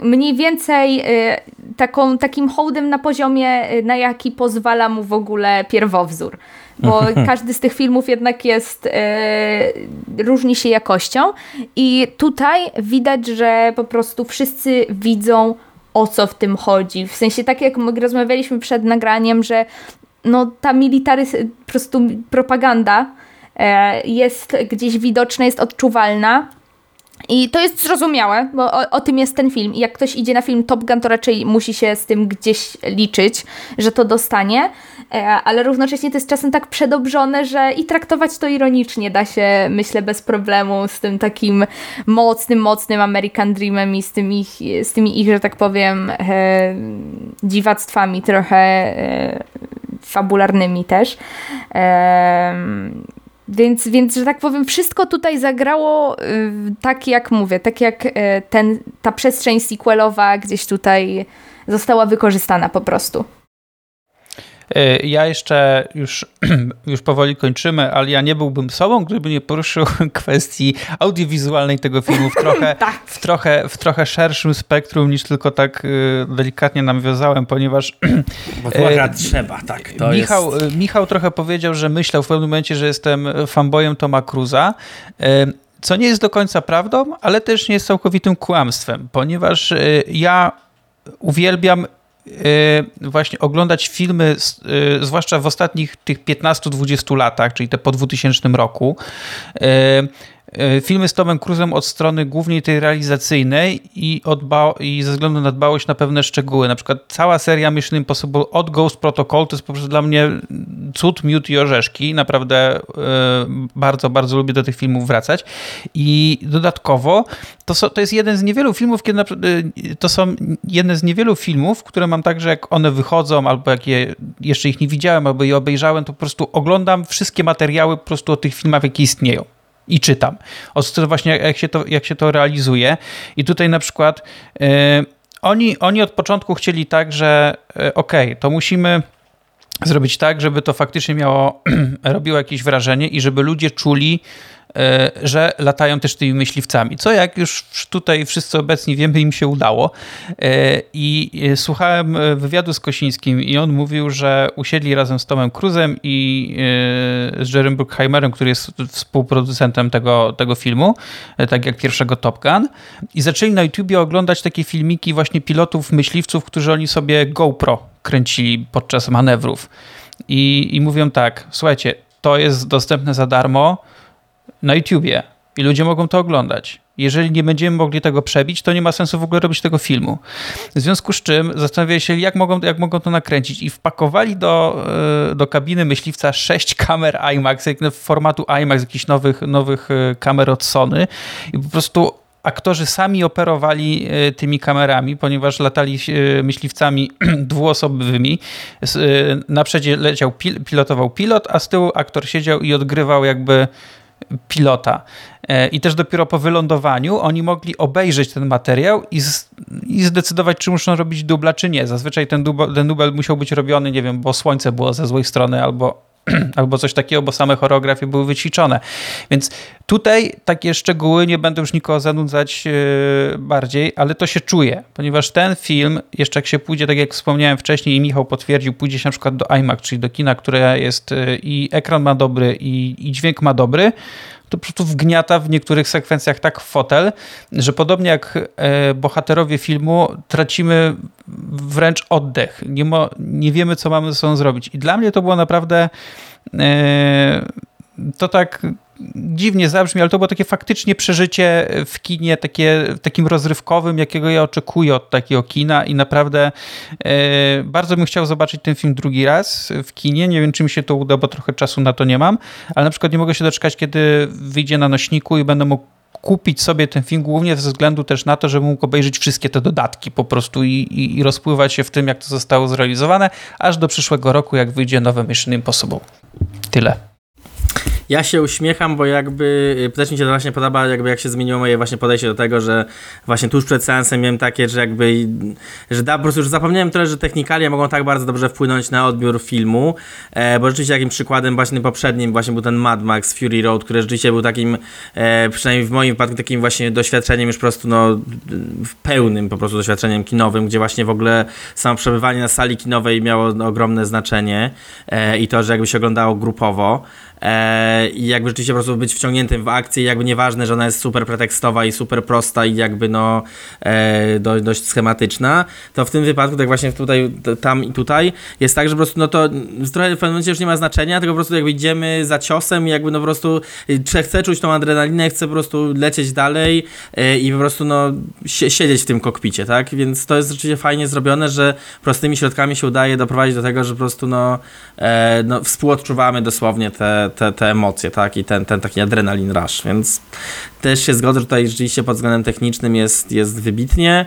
mniej więcej y, taką, takim hołdem na poziomie, y, na jaki pozwala mu w ogóle pierwowzór. Bo *laughs* każdy z tych filmów jednak jest, y, różni się jakością i tutaj widać, że po prostu wszyscy widzą o co w tym chodzi. W sensie tak jak my rozmawialiśmy przed nagraniem, że no ta militaryz, po prostu propaganda jest gdzieś widoczna, jest odczuwalna, i to jest zrozumiałe, bo o, o, tym jest ten film. Jak ktoś idzie na film Top Gun, to raczej musi się z tym gdzieś liczyć, że to dostanie, e, ale równocześnie to jest czasem tak przedobrzone, że i traktować to ironicznie da się, myślę, bez problemu z tym takim mocnym, mocnym American Dreamem i z tymi ich, z tymi ich że tak powiem, e, dziwactwami trochę e, fabularnymi też. E, więc, więc, że tak powiem, wszystko tutaj zagrało y, tak, jak mówię, tak jak y, ten, ta przestrzeń sequelowa gdzieś tutaj została wykorzystana po prostu. E, ja jeszcze już, *clears throat* już powoli kończymy, ale ja nie byłbym sobą, gdyby nie poruszył *laughs* kwestii audiowizualnej tego filmu w trochę, *laughs* tak. w trochę, w trochę szerszym spektrum niż tylko tak y, delikatnie nawiązałem, ponieważ. *clears throat* Bo to e, trzeba, tak. To Michał, jest... Michał trochę powiedział, że myślał w pewnym momencie, że jestem fanboyem Toma Cruza. E, co nie jest do końca prawdą, ale też nie jest całkowitym kłamstwem, ponieważ ja uwielbiam właśnie oglądać filmy, y, zwłaszcza w ostatnich tych 15-20 latach, czyli te po 2000 roku, y, filmy z Tomem Cruzem od strony głównie tej realizacyjnej i, i ze względu na dbałość na pewne szczegóły. Na przykład cała seria Mission Impossible od Ghost Protocol to jest po prostu dla mnie cud, miód i orzeszki. Naprawdę e, bardzo, bardzo lubię do tych filmów wracać. I dodatkowo to, so, to jest jeden z niewielu filmów, kiedy e, to są jedne z niewielu filmów, które mam tak, że jak one wychodzą, albo jak je, jeszcze ich nie widziałem, albo je obejrzałem, to po prostu oglądam wszystkie materiały po prostu o tych filmach, jakie istnieją i czytam. Od strony właśnie jak się to, jak się to realizuje. I tutaj na przykład yy, oni, oni od początku chcieli tak, że yy, okej, okay, to musimy zrobić tak, żeby to faktycznie miało, *clears throat* robiło jakieś wrażenie i żeby ludzie czuli, że latają też tymi myśliwcami, co jak już tutaj wszyscy obecni wiemy, im się udało. E, I e, słuchałem wywiadu z Kosińskim i on mówił, że usiedli razem z Tomem Cruzem i z Jerem Bruckheimerem, który jest współproducentem tego, tego filmu, tak jak pierwszego Top Gun, i zaczęli na YouTubie oglądać takie filmiki właśnie pilotów myśliwców, którzy oni sobie GoPro kręcili podczas manewrów. I, i mówią tak, słuchajcie, to jest dostępne za darmo, na YouTubie i ludzie mogą to oglądać. Jeżeli nie będziemy mogli tego przebić, to nie ma sensu w ogóle robić tego filmu. W związku z czym zastanawiali się, jak mogą, jak mogą to nakręcić i wpakowali do, e, do kabiny myśliwca sześć kamer IMAX, formatu IMAX, jakichś nowych, nowych e, kamer od Sony i po prostu aktorzy sami operowali e, tymi kamerami, ponieważ latali myśliwcami *clears throat* dwuosobowymi. Na przedzie leciał, pilotował pilot, a z tyłu aktor siedział i odgrywał jakby pilota. E, I też dopiero po wylądowaniu oni mogli obejrzeć ten materiał i, z, i zdecydować, czy muszą robić dubla, czy nie. Zazwyczaj ten dubel, ten dubel musiał być robiony, nie wiem, bo słońce było ze złej strony albo, *clears throat* albo coś takiego, bo same choreografie były wyćwiczone. Więc tutaj takie szczegóły nie będę już nikogo zanudzać yy, bardziej, ale to się czuje, ponieważ ten film, jeszcze jak się pójdzie, tak jak wspomniałem wcześniej i Michał potwierdził, pójdzie się na przykład do IMAX, czyli do kina, które jest yy, i ekran ma dobry i, i dźwięk ma dobry, to po prostu wgniata w niektórych sekwencjach tak w fotel, że podobnie jak e, bohaterowie filmu tracimy wręcz oddech. Nie, mo, nie wiemy, co mamy ze sobą zrobić. I dla mnie to było naprawdę to tak dziwnie zabrzmi, ale to było takie faktycznie przeżycie w kinie, takie, takim rozrywkowym, jakiego ja oczekuję od takiego kina i naprawdę e, bardzo bym chciał zobaczyć ten film drugi raz w kinie. Nie wiem, czy mi się to uda, bo trochę czasu na to nie mam, ale na przykład nie mogę się doczekać, kiedy wyjdzie na nośniku i będę mógł kupić sobie ten film głównie ze względu też na to, żeby mógł obejrzeć wszystkie te dodatki po prostu i, i, i rozpływać się w tym, jak to zostało zrealizowane, aż do przyszłego roku, jak wyjdzie nowe Mission Impossible. Tyle. Ja się uśmiecham, bo jakby y, też mi się to właśnie podoba, jakby jak się zmieniło moje właśnie podejście do tego, że właśnie tuż przed seansem miałem takie, że jakby, że da, po prostu już zapomniałem trochę, że technikalia mogą tak bardzo dobrze wpłynąć na odbiór filmu, e, bo rzeczywiście takim przykładem właśnie poprzednim właśnie był ten Mad Max Fury Road, który rzeczywiście był takim, e, przynajmniej w moim wypadku takim właśnie doświadczeniem już po prostu no pełnym po prostu doświadczeniem kinowym, gdzie właśnie w ogóle samo przebywanie na sali kinowej miało ogromne znaczenie e, i to, że jakby się oglądało grupowo. E, i jakby rzeczywiście po prostu być wciągniętym w akcję jakby nieważne, że ona jest super pretekstowa i super prosta i jakby no e, do, dość schematyczna, to w tym wypadku, tak właśnie tutaj, tam i tutaj jest tak, że po prostu no to trochę w pewnym momencie już nie ma znaczenia, tylko po prostu jakby idziemy za ciosem i jakby no po prostu e, chcę czuć tą adrenalinę, chcę po prostu lecieć dalej i po prostu no siedzieć w tym kokpicie, tak? Więc to jest rzeczywiście fajnie zrobione, że prostymi środkami się udaje doprowadzić do tego, że po prostu no, no współodczuwamy dosłownie te te, te, emocje, tak, i ten, ten taki adrenalin rush, więc też się zgodzę, że tutaj rzeczywiście pod względem technicznym jest, jest wybitnie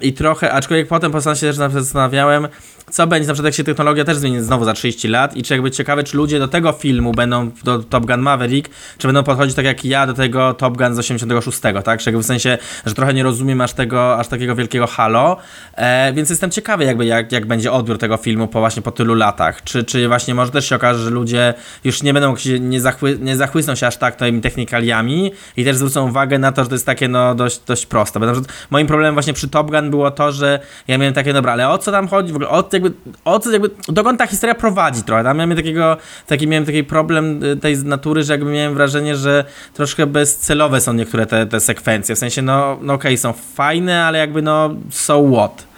i trochę, aczkolwiek potem po się też zastanawiałem, co będzie, na przykład jak się technologia też zmieni znowu za 30 lat i czy jakby ciekawe, czy ludzie do tego filmu będą, do Top Gun Maverick, czy będą podchodzić tak jak ja do tego Top Gun z 86, tak? Czy jakby w sensie, że trochę nie rozumiem aż tego, aż takiego wielkiego halo, e, więc jestem ciekawy jakby jak, jak będzie odbiór tego filmu po właśnie po tylu latach. Czy, czy właśnie może też się okaże, że ludzie już nie będą, nie, zachły, nie zachłysną się aż tak tymi technikaliami i też zwrócą uwagę na to, że to jest takie no dość, dość proste. Bo moim problemem właśnie przy Top Gun było to, że ja miałem takie, dobra, ale o co tam chodzi? W ogóle o jakby, o co jakby, dokąd ta historia prowadzi trochę. Tam miałem takiego, taki, miałem taki problem y, tej natury, że jakby miałem wrażenie, że troszkę bezcelowe są niektóre te, te sekwencje. W sensie, no, no okej, okay, są fajne, ale jakby no, so what?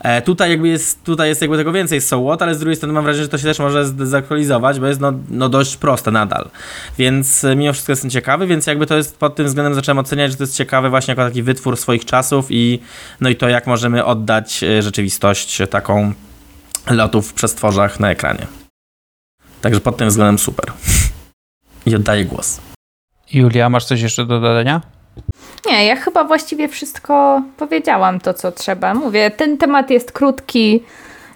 E, tutaj jakby jest, tutaj jest jakby tego więcej so what, ale z drugiej strony mam wrażenie, że to się też może zdezaktualizować, bo jest no, no dość proste nadal. Więc e, mimo wszystko jestem ciekawy, więc jakby to jest pod tym względem zacząłem oceniać, że to jest ciekawy właśnie jako taki wytwór swoich czasów i no i to jak możemy oddać e, rzeczywistość taką lotów w przestworzach na ekranie. Także pod tym względem super. *laughs* I oddaję głos. Julia, masz coś jeszcze do dodania? Nie, ja chyba właściwie wszystko powiedziałam to, co trzeba. Mówię, ten temat jest krótki,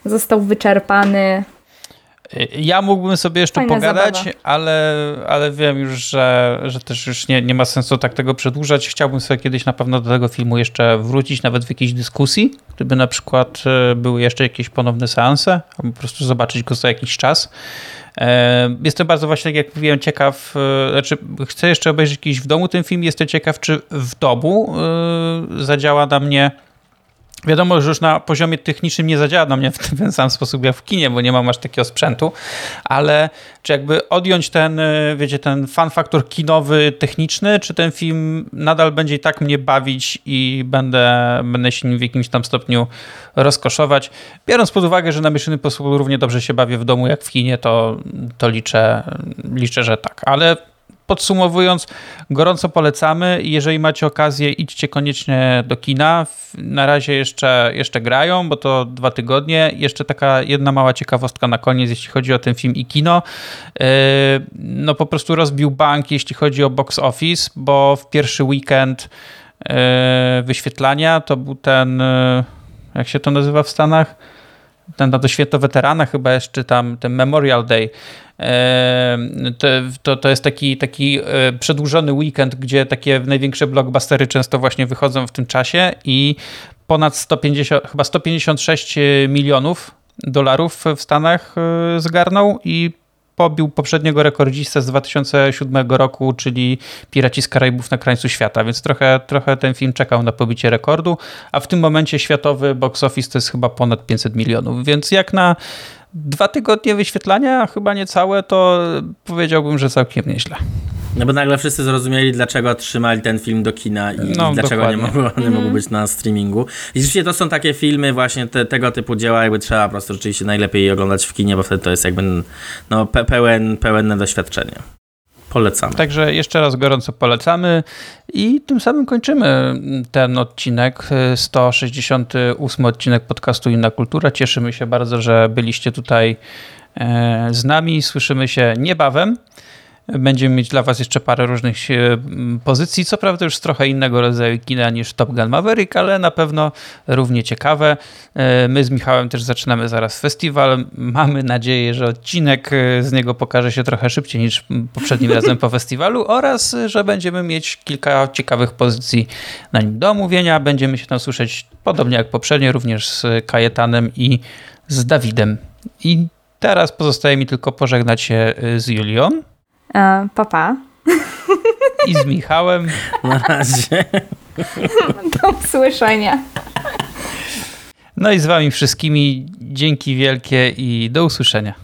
został wyczerpany. Ja mógłbym sobie jeszcze Fajna pogadać, ale, ale wiem już, że, że też już nie, nie ma sensu tak tego przedłużać. Chciałbym sobie kiedyś na pewno do tego filmu jeszcze wrócić, nawet w jakiejś dyskusji, gdyby na przykład e, były jeszcze jakieś ponowne seanse, albo po prostu zobaczyć go za jakiś czas. E, jestem bardzo właśnie, tak jak mówiłem, ciekaw, e, znaczy chcę jeszcze obejrzeć jakiś w domu ten film, jestem ciekaw, czy w domu zadziała na mnie Wiadomo, że już na poziomie technicznym nie zadziała na mnie w ten sam sposób jak w kinie, bo nie mam aż takiego sprzętu, ale czy jakby odjąć ten, y, wiecie, ten fan faktor kinowy, techniczny, czy ten film nadal będzie i tak mnie bawić i będę, będę się nim w jakimś tam stopniu rozkoszować. Biorąc pod uwagę, że na Mission Impossible równie dobrze się bawię w domu jak w kinie, to, to liczę, liczę, że tak. Ale podsumowując, gorąco polecamy. Jeżeli macie okazję, idźcie koniecznie do kina. Na razie jeszcze, jeszcze grają, bo to dwa tygodnie. Jeszcze taka jedna mała ciekawostka na koniec, jeśli chodzi o ten film i kino. Yy, no po prostu rozbił bank, jeśli chodzi o box office, bo w pierwszy weekend yy, wyświetlania to był ten, yy, jak się to nazywa w Stanach? Ten, to święto weterana chyba jeszcze tam, ten Memorial Day to, to jest taki, taki e, przedłużony weekend, gdzie takie największe blockbustery często właśnie wychodzą w tym czasie i ponad 150, chyba 156 milionów dolarów w Stanach e, zgarnął i pobił poprzedniego rekordzistę z 2007 roku, czyli Piraci z Karaibów na krańcu świata, więc trochę, trochę ten film czekał na pobicie rekordu, a w tym momencie światowy box office to jest chyba ponad 500 milionów, więc jak na dwa tygodnie wyświetlania, chyba niecałe, to powiedziałbym, że całkiem nieźle. No bo nagle wszyscy zrozumieli, dlaczego trzymali ten film do kina i, No, i dlaczego nie mogło, nie mógł być na streamingu. I rzeczywiście to są takie filmy, właśnie te, tego typu dzieła, jakby trzeba po prostu rzeczywiście najlepiej je oglądać w kinie, bo wtedy to jest jakby no, pe pełen, pełenne doświadczenie. Polecamy. Także jeszcze raz gorąco polecamy i tym samym kończymy ten odcinek, 168 odcinek podcastu Inna Kultura. Cieszymy się bardzo, że byliście tutaj e, z nami. Słyszymy się niebawem. Będziemy mieć dla Was jeszcze parę różnych e, pozycji, co prawda już z trochę innego rodzaju kina niż Top Gun Maverick, ale na pewno równie ciekawe. E, My z Michałem też zaczynamy zaraz festiwal. Mamy nadzieję, że odcinek e, z niego pokaże się trochę szybciej niż poprzednim razem po *laughs* festiwalu oraz, że będziemy mieć kilka ciekawych pozycji na nim do omówienia. Będziemy się tam słyszeć podobnie jak poprzednio, również z Kajetanem i z Dawidem. I teraz pozostaje mi tylko pożegnać się z Julią. E, papa. i z Michałem. Na razie. Do usłyszenia. No i z wami wszystkimi dzięki wielkie i do usłyszenia.